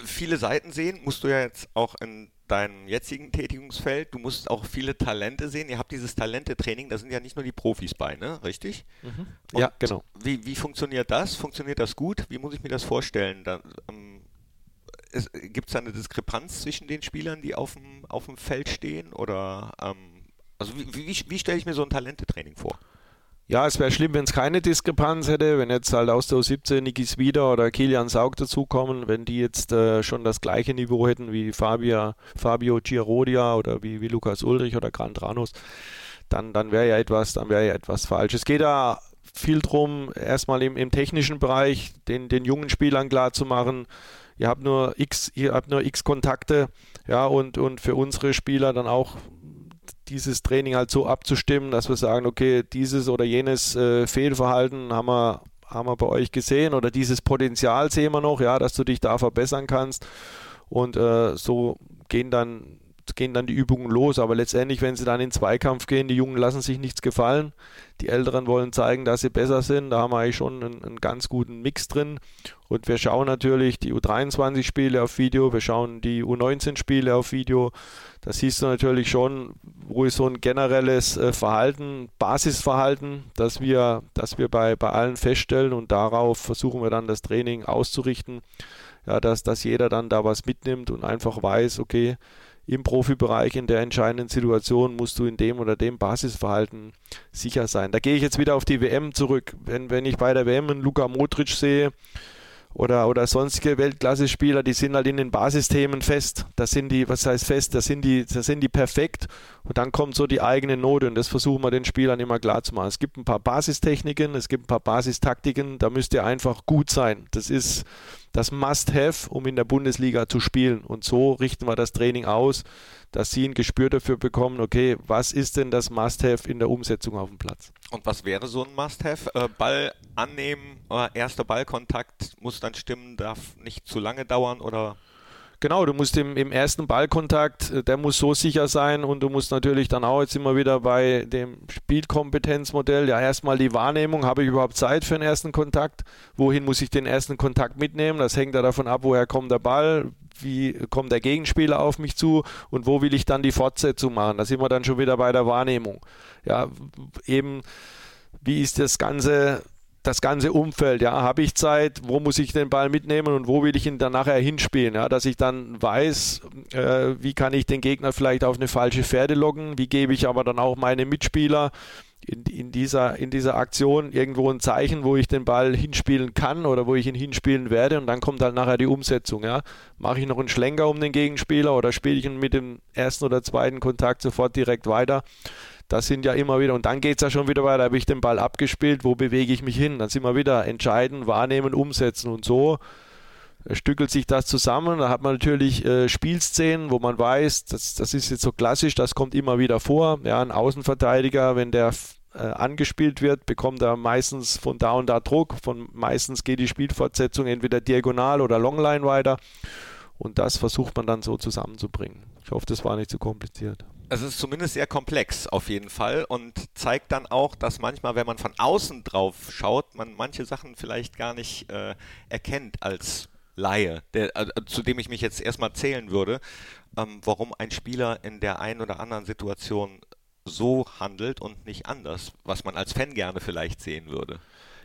viele Seiten sehen, musst du ja jetzt auch in deinem jetzigen Tätigungsfeld. Du musst auch viele Talente sehen. Ihr habt dieses Talentetraining, da sind ja nicht nur die Profis bei, ne? Richtig? Mhm. Ja, genau. Wie, wie funktioniert das? Funktioniert das gut? Wie muss ich mir das vorstellen? Da, ähm, Gibt es da eine Diskrepanz zwischen den Spielern, die auf dem, auf dem Feld stehen? Oder ähm, also wie, wie, wie stelle ich mir so ein Talentetraining vor? Ja, es wäre schlimm, wenn es keine Diskrepanz hätte, wenn jetzt halt aus der U17 Niki Swider oder Kilian Saug dazukommen, wenn die jetzt äh, schon das gleiche Niveau hätten wie Fabia, Fabio Girodia oder wie, wie Lukas Ulrich oder Grant Ranus, dann, dann wäre ja etwas, dann wäre ja etwas falsch. Es geht da viel drum, erstmal im, im technischen Bereich den, den jungen Spielern klar zu machen, ihr habt nur X, ihr habt nur X Kontakte, ja, und, und für unsere Spieler dann auch dieses Training halt so abzustimmen, dass wir sagen, okay, dieses oder jenes äh, Fehlverhalten haben wir, haben wir bei euch gesehen oder dieses Potenzial sehen wir noch, ja, dass du dich da verbessern kannst. Und äh, so gehen dann gehen dann die Übungen los. Aber letztendlich, wenn sie dann in Zweikampf gehen, die Jungen lassen sich nichts gefallen. Die Älteren wollen zeigen, dass sie besser sind. Da haben wir eigentlich schon einen, einen ganz guten Mix drin. Und wir schauen natürlich die U23-Spiele auf Video, wir schauen die U19-Spiele auf Video. Da siehst du natürlich schon, wo ist so ein generelles äh, Verhalten, Basisverhalten, das wir, das wir bei, bei allen feststellen und darauf versuchen wir dann das Training auszurichten. Ja, dass, dass jeder dann da was mitnimmt und einfach weiß, okay, im Profibereich in der entscheidenden Situation musst du in dem oder dem Basisverhalten sicher sein. Da gehe ich jetzt wieder auf die WM zurück. Wenn, wenn ich bei der WM einen Luka Modric sehe, oder, oder sonstige Weltklasse-Spieler, die sind halt in den Basisthemen fest. Da sind die, was heißt fest, da sind die, da sind die perfekt. Und dann kommt so die eigene Note und das versuchen wir den Spielern immer klar zu machen. Es gibt ein paar Basistechniken, es gibt ein paar Basistaktiken, da müsst ihr einfach gut sein. Das ist das Must-Have, um in der Bundesliga zu spielen. Und so richten wir das Training aus, dass sie ein Gespür dafür bekommen, okay, was ist denn das Must-Have in der Umsetzung auf dem Platz? Und was wäre so ein Must-Have? Äh, Ball annehmen, äh, erster Ballkontakt muss dann stimmen, darf nicht zu lange dauern oder Genau, du musst im, im, ersten Ballkontakt, äh, der muss so sicher sein und du musst natürlich dann auch jetzt immer wieder bei dem Spielkompetenzmodell, ja erstmal die Wahrnehmung, habe ich überhaupt Zeit für den ersten Kontakt? Wohin muss ich den ersten Kontakt mitnehmen? Das hängt ja davon ab, woher kommt der Ball, wie kommt der Gegenspieler auf mich zu und wo will ich dann die Fortsetzung machen? Da sind wir dann schon wieder bei der Wahrnehmung. Ja, eben, wie ist das Ganze, das ganze Umfeld? Ja, habe ich Zeit? Wo muss ich den Ball mitnehmen und wo will ich ihn dann nachher hinspielen? Ja, dass ich dann weiß, äh, wie kann ich den Gegner vielleicht auf eine falsche Pferde locken? Wie gebe ich aber dann auch meine Mitspieler in, in, dieser, in dieser Aktion irgendwo ein Zeichen, wo ich den Ball hinspielen kann oder wo ich ihn hinspielen werde und dann kommt halt nachher die Umsetzung. Ja. Mache ich noch einen Schlenker um den Gegenspieler oder spiele ich ihn mit dem ersten oder zweiten Kontakt sofort direkt weiter? Das sind ja immer wieder, und dann geht es ja schon wieder weiter, habe ich den Ball abgespielt, wo bewege ich mich hin? Dann sind wir wieder entscheiden, wahrnehmen, umsetzen und so stückelt sich das zusammen. Da hat man natürlich äh, Spielszenen, wo man weiß, das, das ist jetzt so klassisch, das kommt immer wieder vor. Ja, ein Außenverteidiger, wenn der äh, angespielt wird, bekommt er meistens von da und da Druck. Von meistens geht die Spielfortsetzung entweder diagonal oder Longline weiter. Und das versucht man dann so zusammenzubringen. Ich hoffe, das war nicht zu kompliziert. Es ist zumindest sehr komplex auf jeden Fall und zeigt dann auch, dass manchmal, wenn man von außen drauf schaut, man manche Sachen vielleicht gar nicht äh, erkennt als Laie, der, äh, zu dem ich mich jetzt erstmal zählen würde, ähm, warum ein Spieler in der einen oder anderen Situation so handelt und nicht anders, was man als Fan gerne vielleicht sehen würde.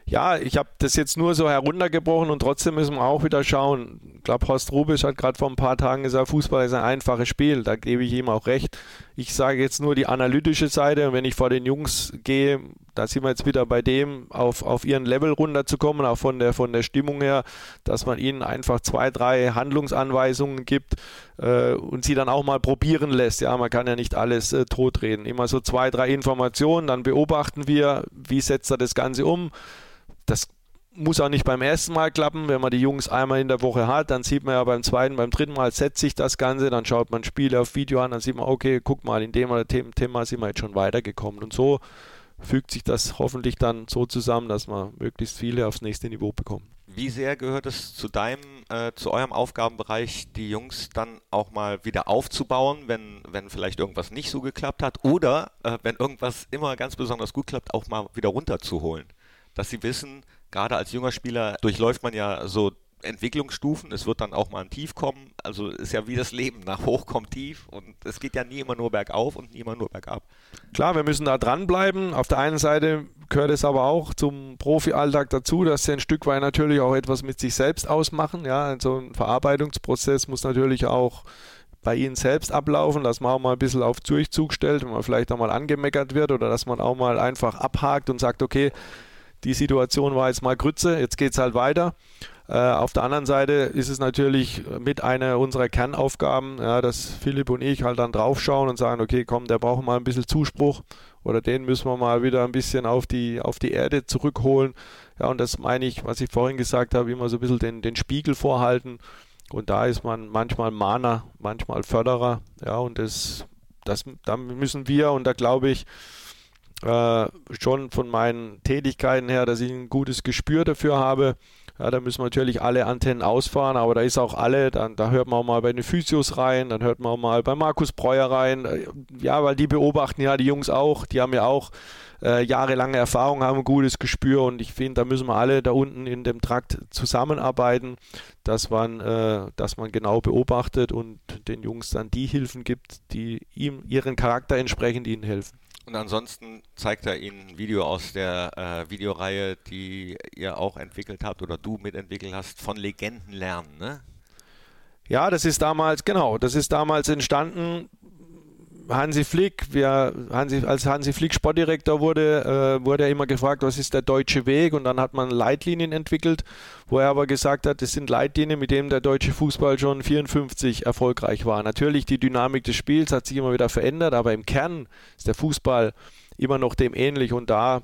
Ja, ich habe das jetzt nur so heruntergebrochen und trotzdem müssen wir auch wieder schauen. Ich glaube, Horst Rubisch hat gerade vor ein paar Tagen gesagt, Fußball ist ein einfaches Spiel. Da gebe ich ihm auch recht. Ich sage jetzt nur die analytische Seite. Und wenn ich vor den Jungs gehe, da sind wir jetzt wieder bei dem, auf, auf ihren Level runterzukommen, auch von der, von der Stimmung her, dass man ihnen einfach zwei, drei Handlungsanweisungen gibt äh, und sie dann auch mal probieren lässt. Ja, man kann ja nicht alles äh, totreden. Immer so zwei, drei Informationen, dann beobachten wir, wie setzt er das Ganze um das muss auch nicht beim ersten Mal klappen. Wenn man die Jungs einmal in der Woche hat, dann sieht man ja beim zweiten, beim dritten Mal setzt sich das Ganze, dann schaut man Spiele auf Video an, dann sieht man, okay, guck mal, in dem oder dem Thema sind wir jetzt schon weitergekommen. Und so fügt sich das hoffentlich dann so zusammen, dass man möglichst viele aufs nächste Niveau bekommt. Wie sehr gehört es zu deinem, äh, zu eurem Aufgabenbereich, die Jungs dann auch mal wieder aufzubauen, wenn, wenn vielleicht irgendwas nicht so geklappt hat oder äh, wenn irgendwas immer ganz besonders gut klappt, auch mal wieder runterzuholen? dass sie wissen, gerade als junger Spieler durchläuft man ja so Entwicklungsstufen, es wird dann auch mal ein Tief kommen, also ist ja wie das Leben, nach hoch kommt tief und es geht ja nie immer nur bergauf und nie immer nur bergab. Klar, wir müssen da dranbleiben. Auf der einen Seite gehört es aber auch zum Profi-Alltag dazu, dass sie ein Stück weit natürlich auch etwas mit sich selbst ausmachen. Ja, also ein Verarbeitungsprozess muss natürlich auch bei ihnen selbst ablaufen, dass man auch mal ein bisschen auf Durchzug stellt, wenn man vielleicht auch mal angemeckert wird oder dass man auch mal einfach abhakt und sagt, okay, die Situation war jetzt mal Grütze, jetzt geht es halt weiter. Äh, auf der anderen Seite ist es natürlich mit einer unserer Kernaufgaben, ja, dass Philipp und ich halt dann draufschauen und sagen, okay, komm, der braucht mal ein bisschen Zuspruch oder den müssen wir mal wieder ein bisschen auf die, auf die Erde zurückholen. Ja, und das meine ich, was ich vorhin gesagt habe, immer so ein bisschen den, den Spiegel vorhalten. Und da ist man manchmal Mahner, manchmal Förderer. Ja, und das, das, da müssen wir, und da glaube ich, äh, schon von meinen Tätigkeiten her, dass ich ein gutes Gespür dafür habe, ja, da müssen natürlich alle Antennen ausfahren, aber da ist auch alle, dann, da hört man auch mal bei den Physios rein, dann hört man auch mal bei Markus Breuer rein. Ja, weil die beobachten ja die Jungs auch, die haben ja auch äh, jahrelange Erfahrung, haben ein gutes Gespür und ich finde, da müssen wir alle da unten in dem Trakt zusammenarbeiten, dass man, äh, dass man genau beobachtet und den Jungs dann die Hilfen gibt, die ihm ihren Charakter entsprechend ihnen helfen. Und ansonsten zeigt er Ihnen ein Video aus der äh, Videoreihe, die ihr auch entwickelt habt oder du mitentwickelt hast, von Legenden lernen, ne? Ja, das ist damals, genau, das ist damals entstanden Hansi Flick, wir, Hansi, als Hansi Flick Sportdirektor wurde, äh, wurde er immer gefragt, was ist der deutsche Weg? Und dann hat man Leitlinien entwickelt, wo er aber gesagt hat, das sind Leitlinien, mit denen der deutsche Fußball schon 54 erfolgreich war. Natürlich, die Dynamik des Spiels hat sich immer wieder verändert, aber im Kern ist der Fußball immer noch dem ähnlich. Und da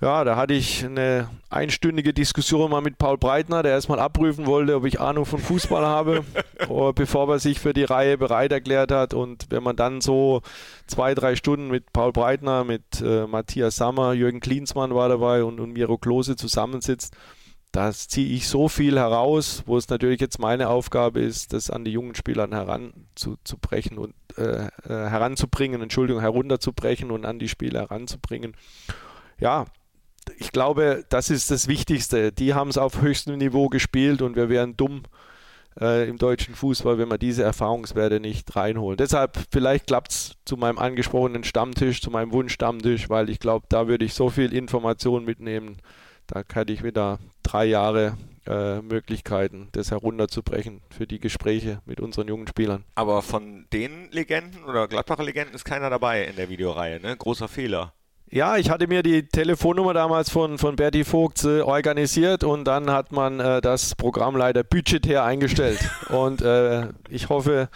ja, da hatte ich eine einstündige Diskussion mal mit Paul Breitner, der erstmal abprüfen wollte, ob ich Ahnung von Fußball habe, oh, bevor er sich für die Reihe bereit erklärt hat. Und wenn man dann so zwei, drei Stunden mit Paul Breitner, mit äh, Matthias Sammer, Jürgen Klinsmann war dabei und, und Miro Klose zusammensitzt, da ziehe ich so viel heraus, wo es natürlich jetzt meine Aufgabe ist, das an die jungen Spielern heranzubrechen und äh, äh, heranzubringen, Entschuldigung, herunterzubrechen und an die Spieler heranzubringen. Ja, ich glaube, das ist das Wichtigste. Die haben es auf höchstem Niveau gespielt und wir wären dumm äh, im deutschen Fußball, wenn wir diese Erfahrungswerte nicht reinholen. Deshalb, vielleicht klappt es zu meinem angesprochenen Stammtisch, zu meinem Wunschstammtisch, weil ich glaube, da würde ich so viel Information mitnehmen. Da hätte ich wieder drei Jahre äh, Möglichkeiten, das herunterzubrechen für die Gespräche mit unseren jungen Spielern. Aber von den Legenden oder Gladbacher Legenden ist keiner dabei in der Videoreihe, ne? Großer Fehler. Ja, ich hatte mir die Telefonnummer damals von, von Berti Vogt äh, organisiert und dann hat man äh, das Programm leider budgetär eingestellt. und äh, ich hoffe,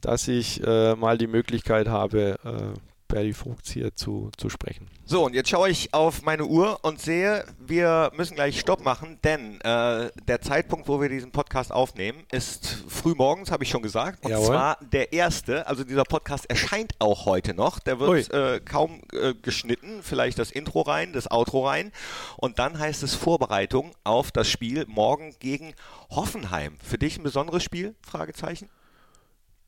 dass ich äh, mal die Möglichkeit habe, Berti Vogts hier zu, zu sprechen. So, und jetzt schaue ich auf meine Uhr und sehe, wir müssen gleich Stopp machen, denn äh, der Zeitpunkt, wo wir diesen Podcast aufnehmen, ist früh morgens, habe ich schon gesagt. Und Jawohl. zwar der erste, also dieser Podcast erscheint auch heute noch. Der wird äh, kaum äh, geschnitten, vielleicht das Intro rein, das Outro rein. Und dann heißt es Vorbereitung auf das Spiel morgen gegen Hoffenheim. Für dich ein besonderes Spiel? Fragezeichen.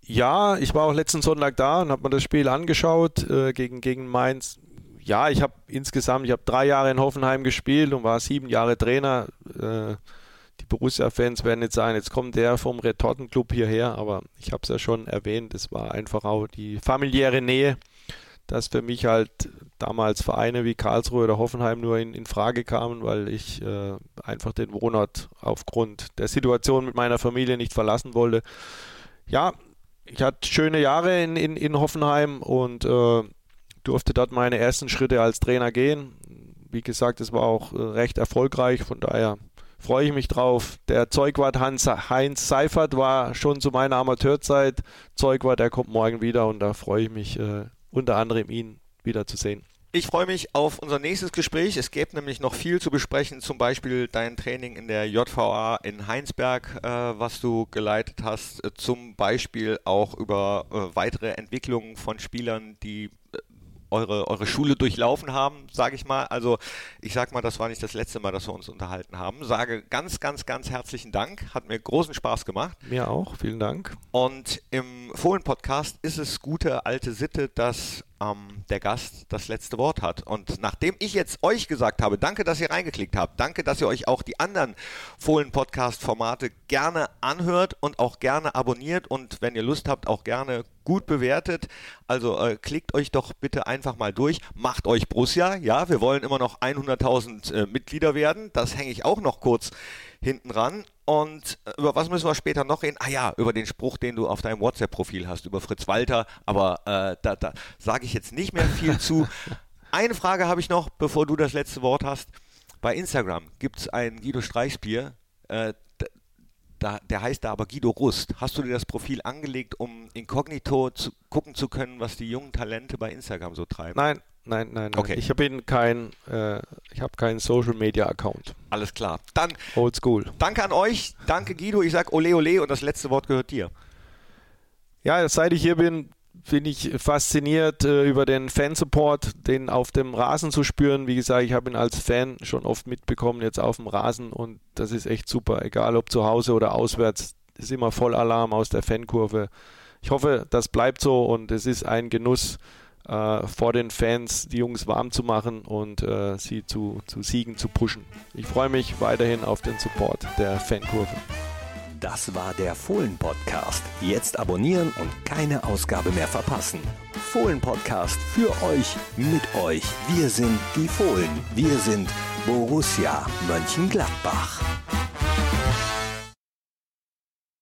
Ja, ich war auch letzten Sonntag da und habe mir das Spiel angeschaut äh, gegen, gegen Mainz. Ja, ich habe insgesamt, ich habe drei Jahre in Hoffenheim gespielt und war sieben Jahre Trainer. Äh, die Borussia-Fans werden jetzt sagen, jetzt kommt der vom Retortenclub hierher, aber ich habe es ja schon erwähnt, es war einfach auch die familiäre Nähe, dass für mich halt damals Vereine wie Karlsruhe oder Hoffenheim nur in, in Frage kamen, weil ich äh, einfach den Wohnort aufgrund der Situation mit meiner Familie nicht verlassen wollte. Ja, ich hatte schöne Jahre in, in, in Hoffenheim und äh, durfte dort meine ersten Schritte als Trainer gehen. Wie gesagt, es war auch äh, recht erfolgreich, von daher freue ich mich drauf. Der Zeugwart Hans, Heinz Seifert war schon zu meiner Amateurzeit Zeugwart, der kommt morgen wieder und da freue ich mich äh, unter anderem ihn wieder zu sehen. Ich freue mich auf unser nächstes Gespräch. Es gäbe nämlich noch viel zu besprechen, zum Beispiel dein Training in der JVA in Heinsberg, äh, was du geleitet hast, äh, zum Beispiel auch über äh, weitere Entwicklungen von Spielern, die äh, eure, eure Schule durchlaufen haben, sage ich mal. Also ich sage mal, das war nicht das letzte Mal, dass wir uns unterhalten haben. Sage ganz, ganz, ganz herzlichen Dank. Hat mir großen Spaß gemacht. Mir auch, vielen Dank. Und im Fohlen-Podcast ist es gute alte Sitte, dass ähm, der Gast das letzte Wort hat. Und nachdem ich jetzt euch gesagt habe, danke, dass ihr reingeklickt habt, danke, dass ihr euch auch die anderen Fohlen-Podcast-Formate gerne anhört und auch gerne abonniert und wenn ihr Lust habt, auch gerne gut bewertet. Also äh, klickt euch doch bitte einfach mal durch, macht euch Borussia. Ja, wir wollen immer noch 100.000 äh, Mitglieder werden. Das hänge ich auch noch kurz hinten ran. Und äh, über was müssen wir später noch reden? Ah ja, über den Spruch, den du auf deinem WhatsApp-Profil hast, über Fritz Walter. Aber äh, da, da sage ich jetzt nicht mehr viel zu. Eine Frage habe ich noch, bevor du das letzte Wort hast. Bei Instagram gibt es ein Guido Streichsbier. Äh, da, der heißt da aber Guido Rust. Hast du dir das Profil angelegt, um inkognito zu, gucken zu können, was die jungen Talente bei Instagram so treiben? Nein, nein, nein. nein. Okay. Ich habe kein, äh, ich habe keinen Social Media Account. Alles klar. Dann Old School. danke an euch, danke Guido. Ich sag Ole Ole und das letzte Wort gehört dir. Ja, seit ich hier bin, bin ich fasziniert äh, über den Fansupport, den auf dem Rasen zu spüren. Wie gesagt, ich habe ihn als Fan schon oft mitbekommen, jetzt auf dem Rasen und das ist echt super. Egal ob zu Hause oder auswärts, ist immer Vollalarm aus der Fankurve. Ich hoffe, das bleibt so und es ist ein Genuss, äh, vor den Fans die Jungs warm zu machen und äh, sie zu, zu Siegen zu pushen. Ich freue mich weiterhin auf den Support der Fankurve. Das war der Fohlen-Podcast. Jetzt abonnieren und keine Ausgabe mehr verpassen. Fohlen-Podcast für euch, mit euch. Wir sind die Fohlen. Wir sind Borussia Mönchengladbach.